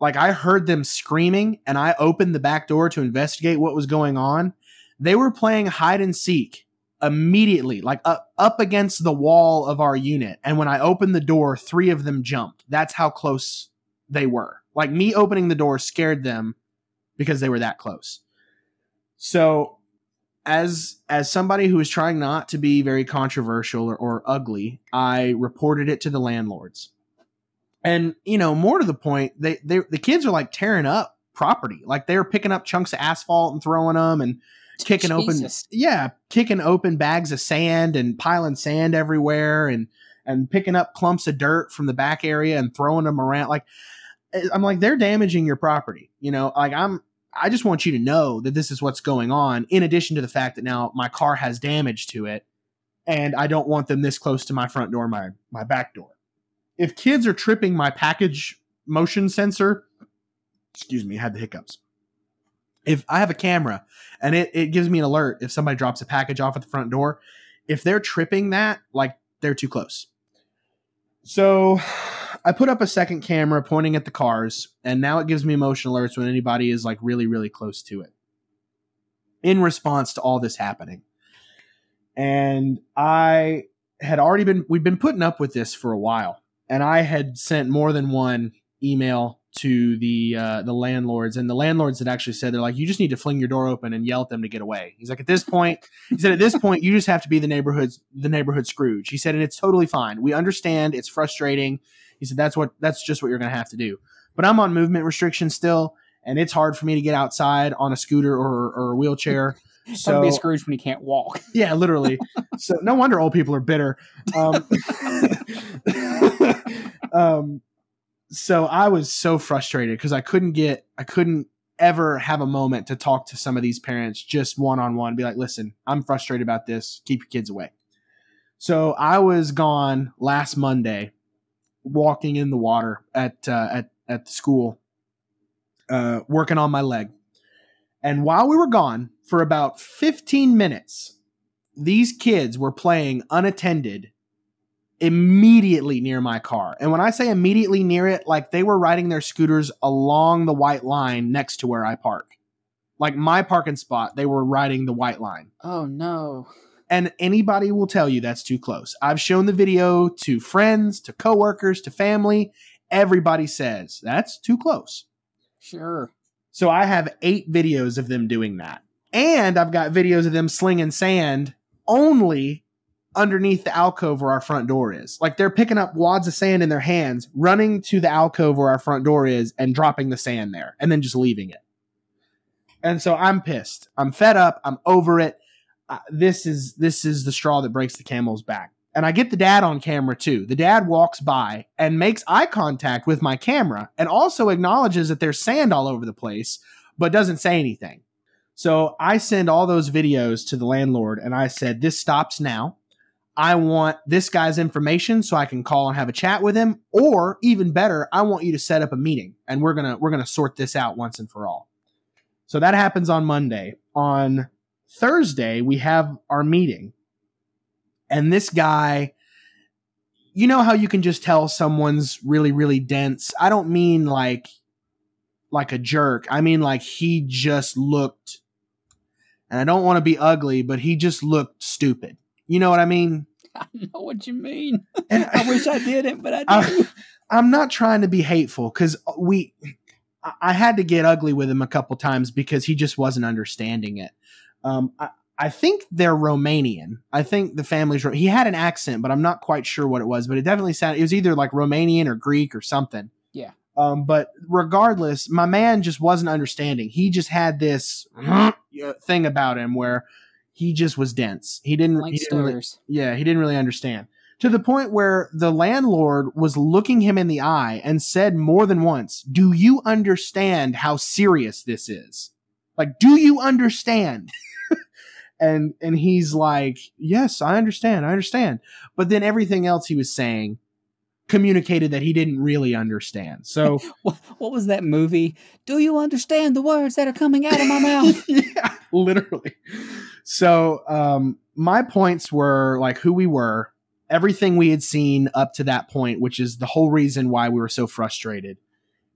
like, I heard them screaming and I opened the back door to investigate what was going on. They were playing hide and seek immediately, like up, up against the wall of our unit. And when I opened the door, three of them jumped. That's how close they were. Like, me opening the door scared them because they were that close. So as as somebody who is trying not to be very controversial or, or ugly, I reported it to the landlords. And you know, more to the point, they they the kids are like tearing up property. Like they're picking up chunks of asphalt and throwing them and kicking Jesus. open yeah, kicking open bags of sand and piling sand everywhere and and picking up clumps of dirt from the back area and throwing them around like eh, I'm like they're damaging your property. You know, like I'm I just want you to know that this is what's going on, in addition to the fact that now my car has damage to it, and I don't want them this close to my front door, my my back door. If kids are tripping my package motion sensor, excuse me, I had the hiccups. If I have a camera and it, it gives me an alert if somebody drops a package off at the front door, if they're tripping that, like they're too close. So I put up a second camera pointing at the cars, and now it gives me motion alerts when anybody is like really, really close to it in response to all this happening. And I had already been, we'd been putting up with this for a while, and I had sent more than one email to the uh, the landlords, and the landlords had actually said they're like, you just need to fling your door open and yell at them to get away. He's like, at this point, he said, at this point, you just have to be the neighborhood's the neighborhood Scrooge. He said, and it's totally fine. We understand it's frustrating. He said, that's what that's just what you're gonna have to do. But I'm on movement restrictions still, and it's hard for me to get outside on a scooter or, or a wheelchair. So be a Scrooge when he can't walk. yeah, literally. so no wonder old people are bitter. Um, um, so I was so frustrated because I couldn't get, I couldn't ever have a moment to talk to some of these parents just one on one. Be like, listen, I'm frustrated about this. Keep your kids away. So I was gone last Monday, walking in the water at uh, at at the school, uh, working on my leg. And while we were gone for about 15 minutes, these kids were playing unattended immediately near my car. And when I say immediately near it, like they were riding their scooters along the white line next to where I park. Like my parking spot, they were riding the white line. Oh no. And anybody will tell you that's too close. I've shown the video to friends, to coworkers, to family. Everybody says that's too close. Sure. So I have eight videos of them doing that. And I've got videos of them slinging sand only underneath the alcove where our front door is. Like they're picking up wads of sand in their hands, running to the alcove where our front door is, and dropping the sand there, and then just leaving it. And so I'm pissed. I'm fed up. I'm over it. This is this is the straw that breaks the camel's back. And I get the dad on camera too. The dad walks by and makes eye contact with my camera and also acknowledges that there's sand all over the place, but doesn't say anything. So I send all those videos to the landlord and I said, This stops now. I want this guy's information so I can call and have a chat with him. Or even better, I want you to set up a meeting and we're gonna we're gonna sort this out once and for all. So that happens on Monday. On Thursday, we have our meeting. And this guy, you know how you can just tell someone's really, really dense. I don't mean like like a jerk. I mean like he just looked and I don't want to be ugly, but he just looked stupid. You know what I mean? I know what you mean. And I wish I didn't, but I I- do. I'm not trying to be hateful because we, I- I had to get ugly with him a couple times because he just wasn't understanding it. Um, I, I think they're Romanian. I think the family's. He had an accent, but I'm not quite sure what it was. But it definitely sounded. It was either like Romanian or Greek or something. Yeah. Um, but regardless, my man just wasn't understanding. He just had this thing about him where he just was dense. He didn't. Like he didn't really, yeah, he didn't really understand. To the point where the landlord was looking him in the eye and said more than once, Do you understand how serious this is? Like, do you understand? and and he's like, Yes, I understand, I understand. But then everything else he was saying communicated that he didn't really understand. So What, what was that movie? Do you understand the words that are coming out of my mouth? yeah, literally. So, um, my points were like who we were, everything we had seen up to that point, which is the whole reason why we were so frustrated.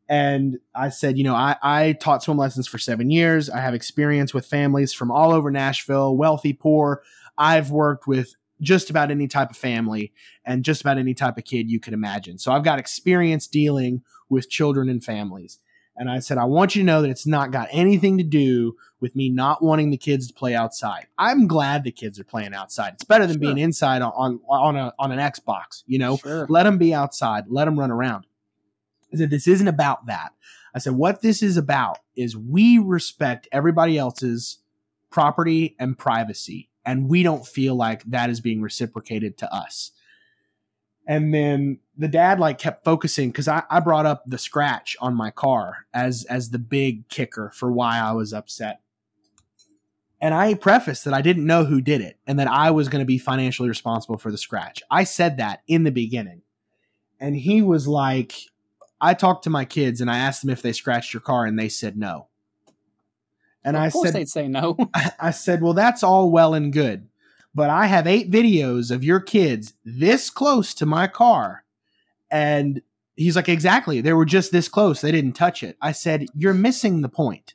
And I said, you know, I, I taught swim lessons for seven years. I have experience with families from all over Nashville, wealthy, poor. I've worked with just about any type of family and just about any type of kid you could imagine. So I've got experience dealing with children and families. And I said, I want you to know that it's not got anything to do with me not wanting the kids to play outside. I'm glad the kids are playing outside. It's better than Sure. being inside on, on on a on an Xbox, you know. Sure. Let them be outside. Let them run around. I said, this isn't about that. I said, what this is about is we respect everybody else's property and privacy, and we don't feel like that is being reciprocated to us. And then the dad like kept focusing because I, I brought up the scratch on my car as as the big kicker for why I was upset. And I prefaced that I didn't know who did it and that I was going to be financially responsible for the scratch. I said that in the beginning. And he was like, I talked to my kids and I asked them if they scratched your car and they said no. And of I course said, they'd say no. I said, well, that's all well and good. But I have eight videos of your kids this close to my car. And he's like, exactly. They were just this close. They didn't touch it. I said, you're missing the point.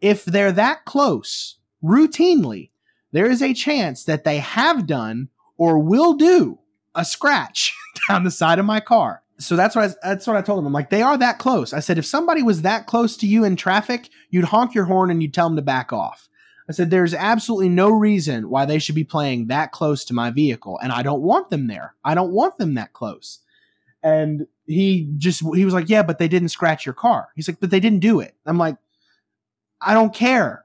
if they're that close routinely, there is a chance that they have done or will do a scratch down the side of my car. So that's what I, that's what I told him. I'm like, they are that close. I said, if somebody was that close to you in traffic, you'd honk your horn and you'd tell them to back off. I said, there's absolutely no reason why they should be playing that close to my vehicle, and I don't want them there. I don't want them that close. And he just he was like, yeah, but they didn't scratch your car. He's like, but they didn't do it. I'm like, I don't care.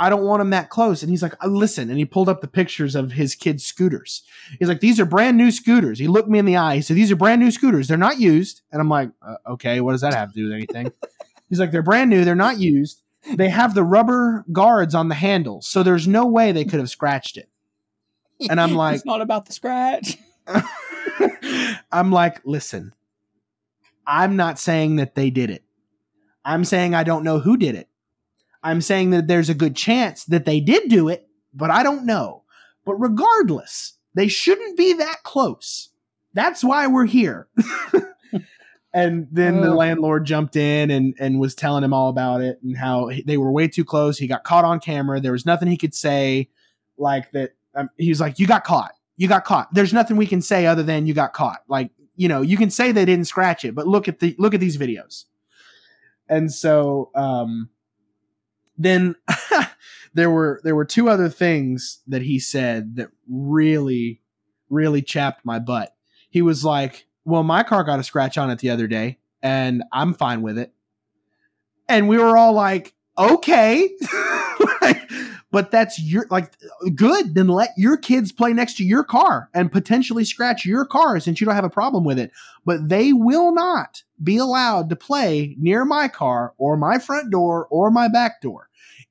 I don't want them that close. And he's like, "Uh, listen. And he pulled up the pictures of his kids' scooters. He's like, these are brand new scooters. He looked me in the eye. He said, these are brand new scooters. They're not used. And I'm like, uh, okay, what does that have to do with anything? he's like, they're brand new. They're not used. They have the rubber guards on the handles. So there's no way they could have scratched it. And I'm like- it's not about the scratch. I'm like, listen, I'm not saying that they did it. I'm saying I don't know who did it. I'm saying that there's a good chance that they did do it, but I don't know. But regardless, they shouldn't be that close. That's why we're here. and then the landlord jumped in and, and was telling him all about it and how they were way too close. He got caught on camera. There was nothing he could say like that. Um, he was like, You got caught. You got caught. There's nothing we can say other than you got caught. Like, you know, you can say they didn't scratch it, but look at the look at these videos. And so um then there were there were two other things that he said that really really chapped my butt. He was like, "Well, my car got a scratch on it the other day, and I'm fine with it." And we were all like, "Okay." But that's your like good then let your kids play next to your car and potentially scratch your car since you don't have a problem with it but they will not be allowed to play near my car or my front door or my back door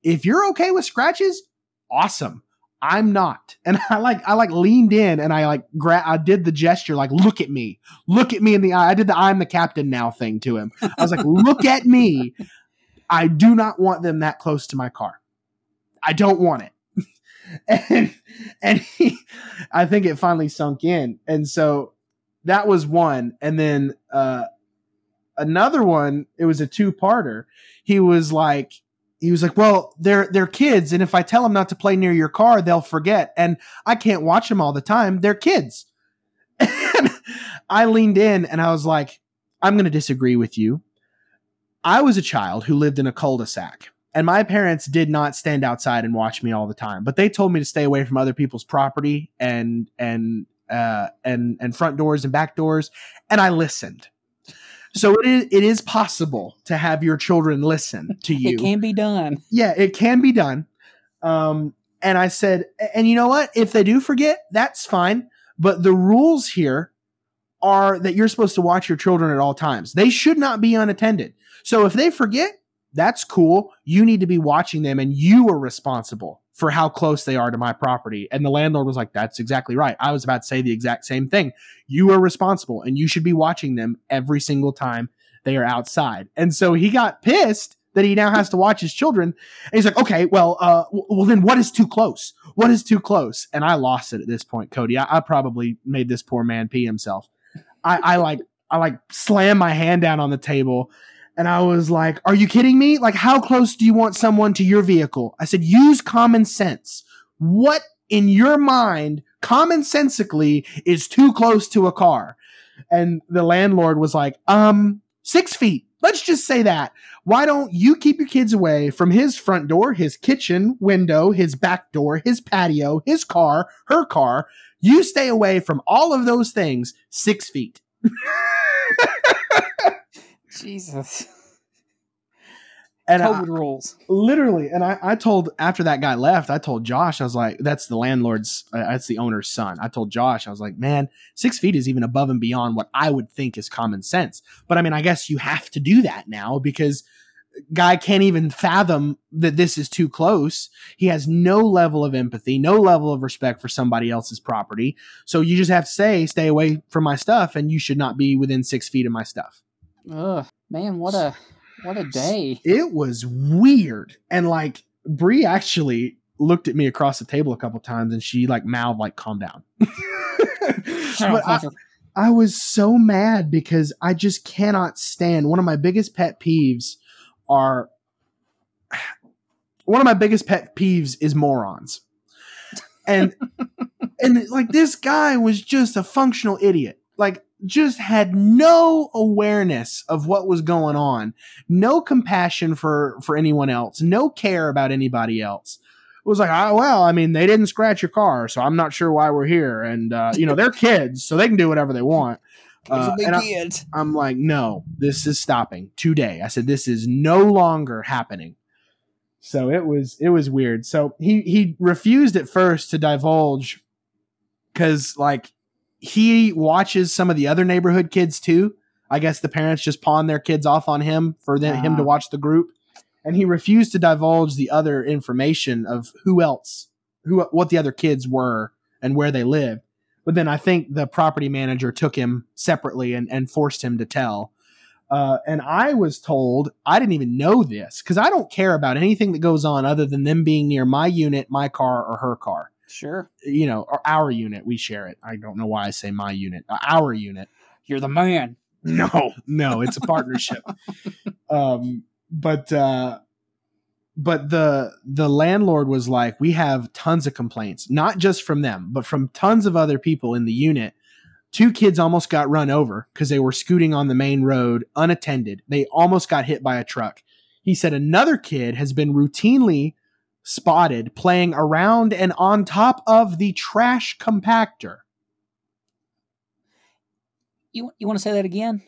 if you're okay with scratches awesome. I'm not. And i like i like leaned in and i like gra- i did the gesture like look at me. Look at me in the eye. I did the i'm the captain now thing to him. I was like look at me. I do not want them that close to my car. I don't want it. And and he, I think it finally sunk in, and so that was one, and then uh, another one. It was a two parter. He was like, he was like, well, they're they're kids, and if I tell them not to play near your car, they'll forget, and I can't watch them all the time. They're kids. And I leaned in and I was like, I'm going to disagree with you. I was a child who lived in a cul-de-sac and my parents did not stand outside and watch me all the time but they told me to stay away from other people's property and and uh and and front doors and back doors and i listened so it is it is possible to have your children listen to you. It can be done. yeah it can be done. Um and i said and you know what? If they do forget that's fine. But the rules here are that you're supposed to watch your children at all times. They should not be unattended. So if they forget that's cool. You need to be watching them and you are responsible for how close they are to my property. And the landlord was like that's exactly right. I was about to say the exact same thing. You are responsible and you should be watching them every single time they are outside. And so he got pissed that he now has to watch his children. And he's like okay well uh well then what is too close? What is too close? And i lost it at this point cody. I, I probably made this poor man pee himself. I i like i like slammed my hand down on the table and I was like, Are you kidding me? Like, how close do you want someone to your vehicle? I said, Use common sense. What in your mind, commonsensically, is too close to a car? And the landlord was like, Um, six feet. Let's just say that. Why don't you keep your kids away from his front door, his kitchen window, his back door, his patio, his car, her car? You stay away from all of those things six feet. Jesus. And I- COVID rules. literally and I, I told after that guy left i told josh i was like that's the landlord's uh, that's the owner's son. I told josh i was like man six feet is even above and beyond what i would think is common sense. But i mean i guess you have to do that now because guy can't even fathom that this is too close. He has no level of empathy no level of respect for somebody else's property. So you just have to say stay away from my stuff and you should not be within six feet of my stuff Ugh, man, what a what a day. it was weird. And like Brie actually looked at me across the table a couple times and she like mouthed like calm down. But I, I was so mad because i just cannot stand one of my biggest pet peeves are one of my biggest pet peeves is morons. And and like this guy was just a functional idiot like just had no awareness of what was going on. No compassion for for anyone else. No care about anybody else. It was like oh, well i mean they didn't scratch your car so i'm not sure why we're here. And uh, you know they're kids so they can do whatever they want. Uh, and I, i'm like no this is stopping today. I said this is no longer happening. So it was it was weird. So he he refused at first to divulge because like he watches some of the other neighborhood kids too. I guess the parents just pawn their kids off on him for them, him to Ah. watch the group, and he refused to divulge the other information of who else, who what the other kids were and where they lived. But then I think the property manager took him separately and, and forced him to tell. Uh, and I was told I didn't even know this because I don't care about anything that goes on other than them being near my unit, my car, or her car. Sure. You know, or our unit. We share it. I don't know why I say my unit. Uh, our unit. You're the man. No, no, it's a partnership. um, but uh, but the the landlord was like, we have tons of complaints, not just from them, but from tons of other people in the unit. Two kids almost got run over because they were scooting on the main road unattended. They almost got hit by a truck. He said another kid has been routinely spotted playing around and on top of the trash compactor. You you want to say that again?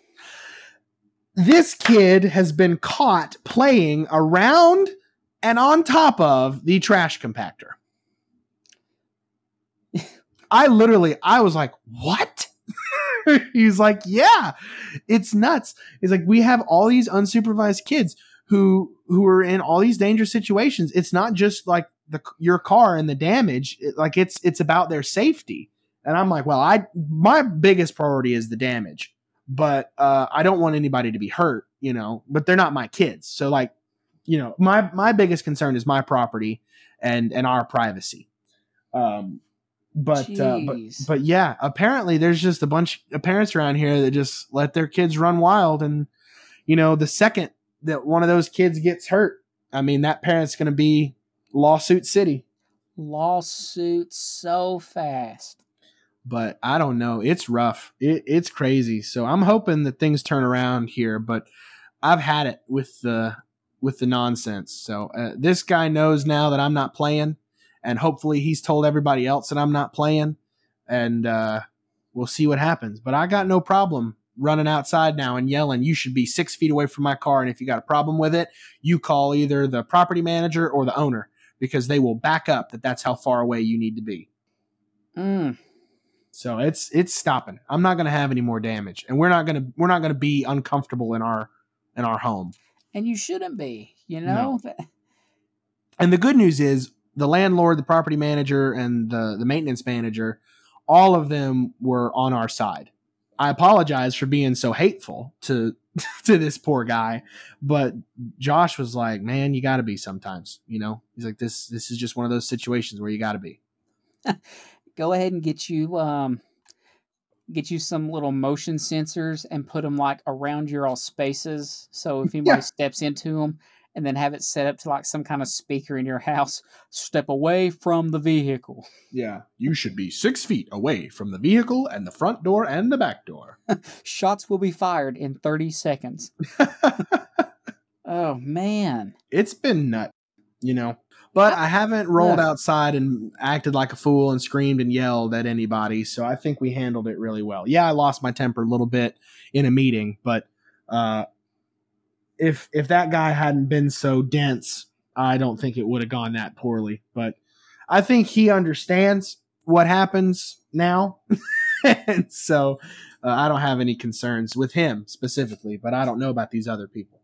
this kid has been caught playing around and on top of the trash compactor. I literally, I was like, what? He's like, yeah, it's nuts. He's like, we have all these unsupervised kids who who are in all these dangerous situations. It's not just like the your car and the damage. It- like it's it's about their safety. And I'm like, well, I my biggest priority is the damage but uh, I don't want anybody to be hurt, you know. But they're not my kids, so like, you know, my my biggest concern is my property and and our privacy. Um, but uh, but but yeah, apparently there's just a bunch of parents around here that just let their kids run wild, and you know, the second that one of those kids gets hurt, I mean, that parent's going to be lawsuit city. Lawsuit so fast. but I don't know. It's rough. It, it's crazy. So I'm hoping that things turn around here. But I've had it with the with the nonsense. So uh, this guy knows now that I'm not playing, and hopefully he's told everybody else that I'm not playing, and uh, we'll see what happens. But I got no problem running outside now and yelling, "You should be six feet away from my car, and if you got a problem with it, you call either the property manager or the owner." Because they will back up that that's how far away you need to be. Mm. So it's it's stopping. I'm not going to have any more damage, and we're not going to we're not going to be uncomfortable in our in our home. And you shouldn't be. You know. And the good news is the landlord, the property manager, and the the maintenance manager, all of them were on our side. I apologize for being so hateful to to this poor guy, but Josh was like, "Man, you got to be sometimes." You know, he's like, "This this is just one of those situations where you got to be." Go ahead and get you um get you some little motion sensors and put them like around your all spaces. So if anybody Yeah. steps into them, and then have it set up to like some kind of speaker in your house. Step away from the vehicle. Yeah, you should be six feet away from the vehicle and the front door and the back door. Shots will be fired in 30 seconds. Oh man. it's been nut, you know. But I haven't rolled outside and acted like a fool and screamed and yelled at anybody, so I think we handled it really well. Yeah, I lost my temper a little bit in a meeting, but uh, if if that guy hadn't been so dense, I don't think it would have gone that poorly. But I think he understands what happens now, and so uh, I don't have any concerns with him specifically. But I don't know about these other people.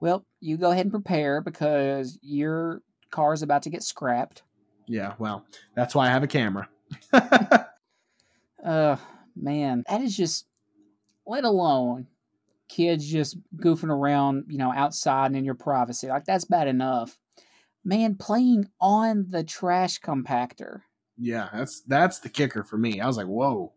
Well, you go ahead and prepare because your car is about to get scrapped. Yeah, well, that's why I have a camera. Uh man, that is just let alone kids just goofing around, you know, outside and in your privacy. Like that's bad enough. Man, playing on the trash compactor. yeah, that's that's the kicker for me. I was like, whoa,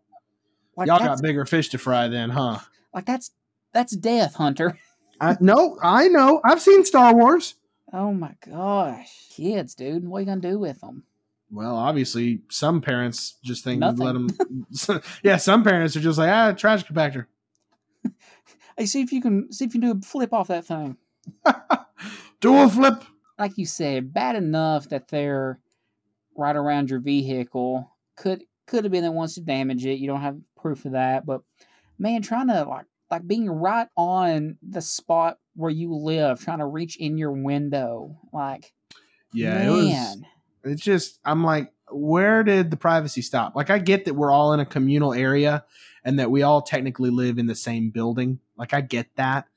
Like y'all got bigger fish to fry then, huh? like that's that's death, Hunter. I, no, I know. I've seen Star Wars. Oh my gosh. Kids, dude. What are you gonna do with them? Well, obviously, some parents just think Nothing. let them. yeah, some parents are just like, ah, trash compactor. Hey, see if you can see if you can do a flip off that thing. do a flip. like you said, bad enough that they're right around your vehicle. Could could have been that wants to damage it. You don't have proof of that, but man, trying to like like being right on the spot where you live, trying to reach in your window. Like, Yeah, man, it was. It's just I'm like, where did the privacy stop? Like, I get that we're all in a communal area and that we all technically live in the same building. Like, I get that,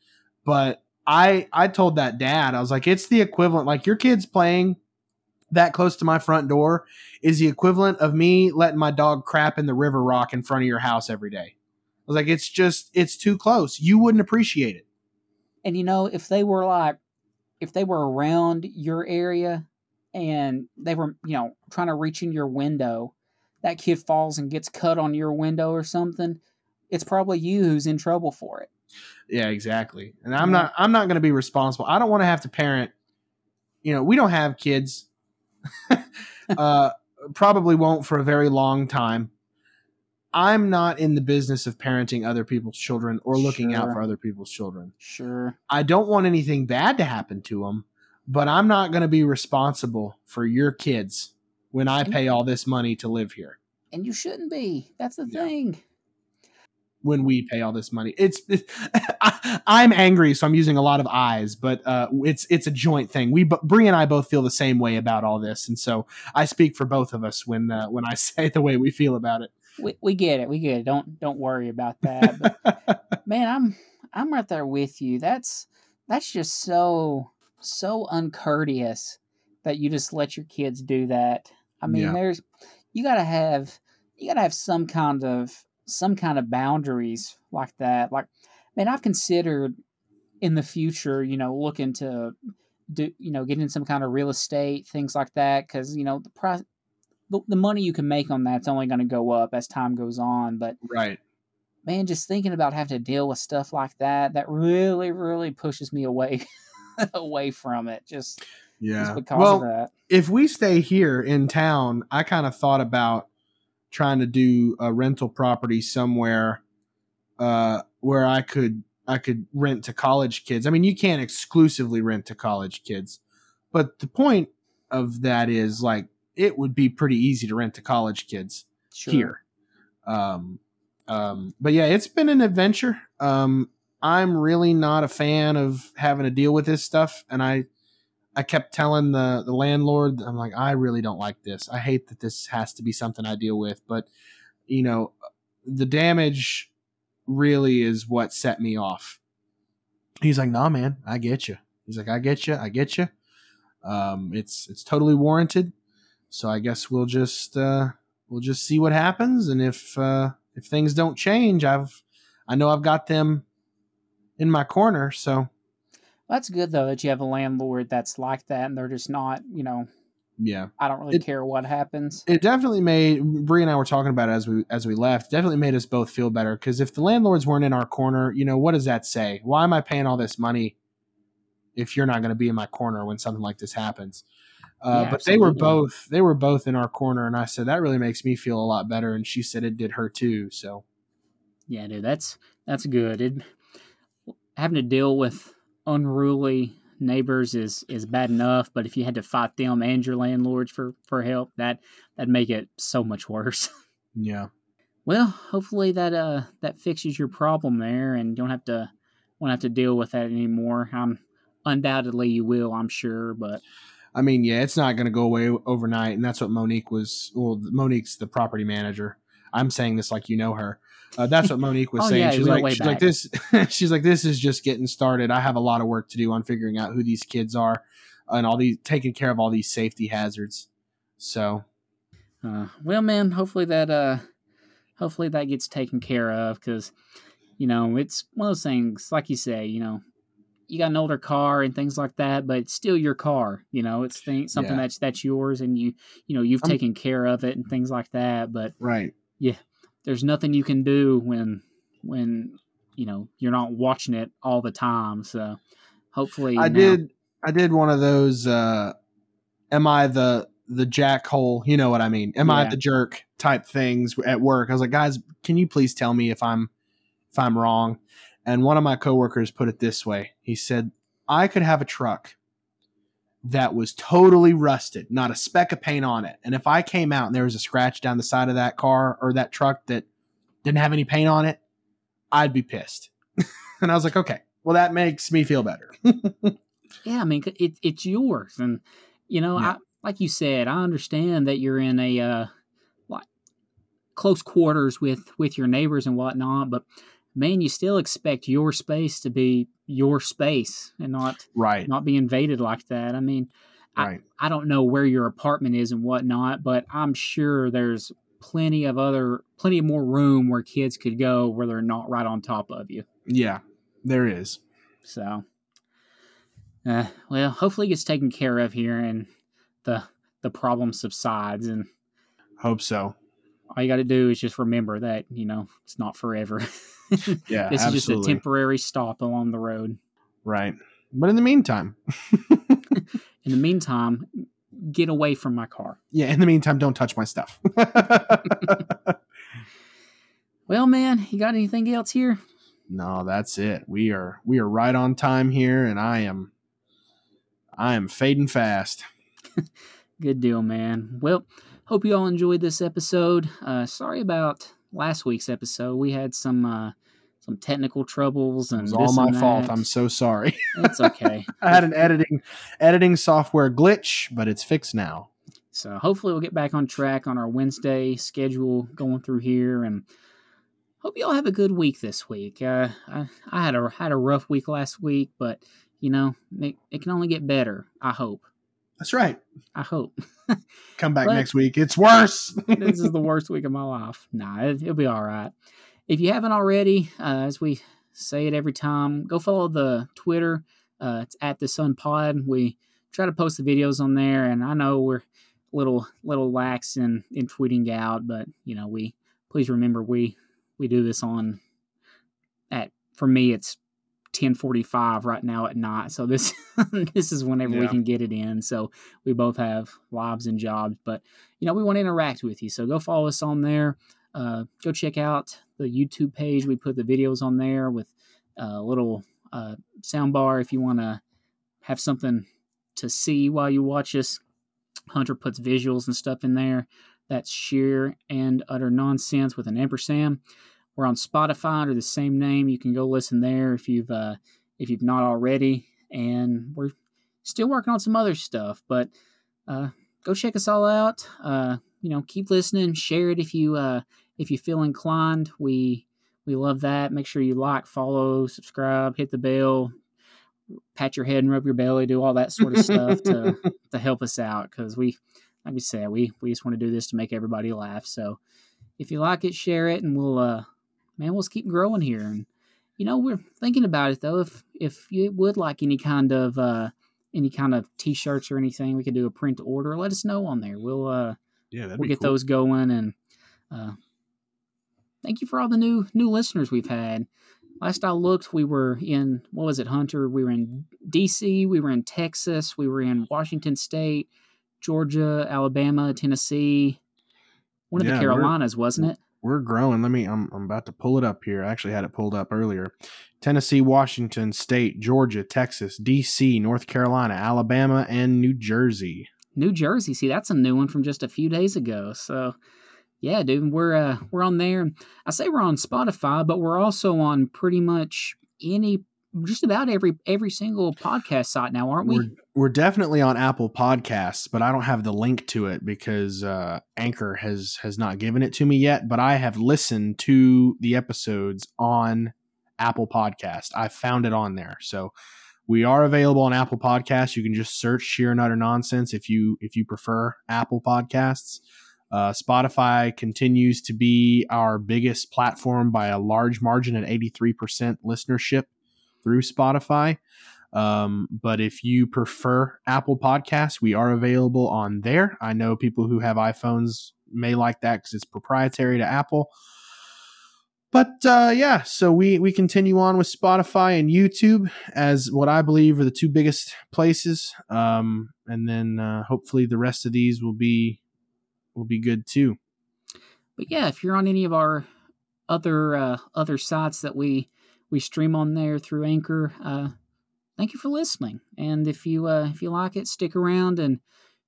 but I I told that dad I was like, it's the equivalent. Like, your kids playing that close to my front door is the equivalent of me letting my dog crap in the river rock in front of your house every day. I was like, it's just it's too close. You wouldn't appreciate it. and you know, if they were like, if they were around your area and they were, you know, trying to reach in your window, that kid falls and gets cut on your window or something, it's probably you who's in trouble for it. Yeah, exactly. And I'm Yeah. not I'm not going to be responsible. I don't want to have to parent. You know, we don't have kids. uh probably won't for a very long time. I'm not in the business of parenting other people's children or looking out for other people's children. Sure. I don't want anything bad to happen to them, but I'm not going to be responsible for your kids when I pay all this money to live here. And you shouldn't be. That's the Yeah. thing. when we pay all this money. It's, I, I'm angry, so I'm using a lot of eyes, but uh, it's it's a joint thing. We Bree and I both feel the same way about all this, and so I speak for both of us when uh, when I say the way we feel about it. We, we get it. We get it. Don't don't worry about that. But man, I'm I'm right there with you. That's that's just so so uncourteous that you just let your kids do that. I mean, Yeah. there's you got to have you got to have some kind of some kind of boundaries like that. Like, man, I've considered in the future, you know, looking to do, you know, getting some kind of real estate, things like that, because you know the price, the, the money you can make on that's only going to go up as time goes on. But right. man, just thinking about having to deal with stuff like that, that really, really pushes me away away from it. Just, Yeah. well, of that. if we stay here in town, I kind of thought about trying to do a rental property somewhere uh, where I could I could rent to college kids. I mean, you can't exclusively rent to college kids, but the point of that is like it would be pretty easy to rent to college kids Sure. here. Um, um, but yeah, it's been an adventure. Um, I'm really not a fan of having to deal with this stuff, and I I kept telling the the landlord, I'm like, I really don't like this. I hate that this has to be something I deal with, but you know, the damage really is what set me off. He's like, Nah, man, I get you. He's like, I get you, I get you. Um, it's it's totally warranted. So I guess we'll just uh, we'll just see what happens, and if uh, if things don't change, I've I know I've got them in my corner. So That's good though that you have a landlord that's like that, and they're just not, you know, yeah, I don't really It- care what happens. it definitely made Bree and I were talking about it as we as we left. Definitely made us both feel better because if the landlords weren't in our corner, you know, what does that say? Why am I paying all this money if you're not going to be in my corner when something like this happens? Uh, Yeah, but they were both they were both in our corner, and I said that really makes me feel a lot better. And she said it did her too. So Yeah, dude, that's that's good. It, having to deal with unruly neighbors is is bad enough, but if you had to fight them and your landlords for for help, that that'd make it so much worse. yeah, well, hopefully that uh that fixes your problem there, and you don't have to won't have to deal with that anymore. I'm undoubtedly you will, I'm sure, but I mean, yeah, it's not going to go away overnight, and that's what Monique was. Well, Monique's the property manager. I'm saying this like you know her. Uh, that's what Monique was Oh, saying. yeah, she's like, she's like this. she's like, this is just getting started. I have a lot of work to do on figuring out who these kids are and all these taking care of all these safety hazards. So Uh, well, man, hopefully that uh, hopefully that gets taken care of because you know it's one of those things. Like you say, you know, you got an older car and things like that, but it's still your car. You know, it's thing, something Yeah. that's that's yours, and you you know you've I'm- taken care of it and things like that. But right, there's nothing you can do when when you know you're not watching it all the time. So hopefully, I now- did. I did one of those. uh Am I the the jackhole? You know what I mean? Am I the jerk type things at work? I was like, guys, can you please tell me if I'm if I'm wrong? And one of my coworkers put it this way. He said, I could have a truck that was totally rusted, not a speck of paint on it. And if I came out and there was a scratch down the side of that car or that truck that didn't have any paint on it, I'd be pissed. and I was like, okay, well, that makes me feel better. yeah, I mean, it, it's yours, and you know, yeah. I like you said, I understand that you're in a uh, like close quarters with with your neighbors and whatnot, but man, you still expect your space to be your space and not right not be invaded like that. I mean, right. I, I don't know where your apartment is and whatnot, but I'm sure there's plenty of other plenty of more room where kids could go where they're not right on top of you. Yeah, there is. So, uh, well, hopefully it gets taken care of here and the the problem subsides and hope so. All you got to do is just remember that you know it's not forever. yeah, this absolutely. is just a temporary stop along the road. Right, but in the meantime, in the meantime, get away from my car. Yeah, in the meantime, don't touch my stuff. well, man, you got anything else here? No, that's it. We are we are right on time here, and I am I am fading fast. Good deal, man. Well, hope you all enjoyed this episode. Uh, sorry about last week's episode. We had some uh, some technical troubles and it was all my fault. I'm so sorry. It's okay. I had an editing editing software glitch, but it's fixed now. So hopefully we'll get back on track on our Wednesday schedule going through here and hope you all have a good week this week. Uh, I, I had a had a rough week last week, but you know it, it can only get better. I hope. That's right. I hope. Come back but next week. It's worse. this is the worst week of my life. Nah, it, will be all right. If you haven't already, uh, as we say it every time, go follow the Twitter. Uh, it's at the Sun Pod. We try to post the videos on there, and I know we're little little lax in in tweeting out, but you know we please remember we we do this on at for me it's 10:45 right now at night. So this this is whenever yeah. we can get it in. So we both have lives and jobs, but you know we want to interact with you. So go follow us on there. Uh, go check out the YouTube page. We put the videos on there with a little uh, sound bar if you want to have something to see while you watch us. Hunter puts visuals and stuff in there. That's sheer and utter nonsense with an ampersand. We're on Spotify under the same name. You can go listen there if you've uh, if you've not already. And we're still working on some other stuff, but uh, go check us all out. Uh, you know, keep listening. Share it if you uh, if you feel inclined. We we love that. Make sure you like, follow, subscribe, hit the bell, pat your head and rub your belly, do all that sort of stuff to to help us out because we, like we said, we we just want to do this to make everybody laugh. So if you like it, share it, and we'll uh man, we'll keep growing here. And you know, we're thinking about it though. If if you would like any kind of uh any kind of t-shirts or anything, we could do a print order. Let us know on there. We'll uh yeah, we'll get cool. those going and uh thank you for all the new new listeners we've had. Last I looked, we were in what was it, Hunter? We were in D.C., we were in Texas, we were in Washington State, Georgia, Alabama, Tennessee, one of yeah, the Carolinas, wasn't it? We're growing. Let me. I'm, I'm about to pull it up here. I actually had it pulled up earlier. Tennessee, Washington State, Georgia, Texas, D.C., North Carolina, Alabama, and New Jersey. New Jersey. See, that's a new one from just a few days ago. So yeah, dude, we're uh, we're on there. I say we're on Spotify, but we're also on pretty much any, just about every every single podcast site now, aren't we? We're, we're definitely on Apple Podcasts, but I don't have the link to it because uh, Anchor has has not given it to me yet. But I have listened to the episodes on Apple Podcast. I found it on there, so we are available on Apple Podcasts. You can just search "Sheer and Utter Nonsense" if you if you prefer Apple Podcasts. Uh, Spotify continues to be our biggest platform by a large margin at 83% listenership through Spotify. Um, but if you prefer Apple Podcasts, we are available on there. I know people who have iPhones may like that because it's proprietary to Apple. But uh, yeah, so we we continue on with Spotify and YouTube as what I believe are the two biggest places, um, and then uh, hopefully the rest of these will be will be good too. But yeah, if you're on any of our other uh, other sites that we we stream on there through Anchor, uh, thank you for listening. And if you uh, if you like it, stick around and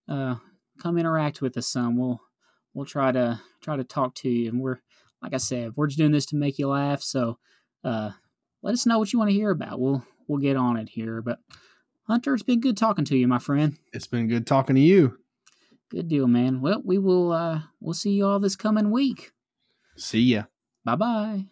uh, come interact with us some. We'll we'll try to try to talk to you. And we're like I said, we're just doing this to make you laugh. So uh, let us know what you want to hear about. We'll we'll get on it here. But Hunter, it's been good talking to you, my friend. It's been good talking to you. Good deal, man. Well, we will uh we'll see you all this coming week. See ya. Bye bye.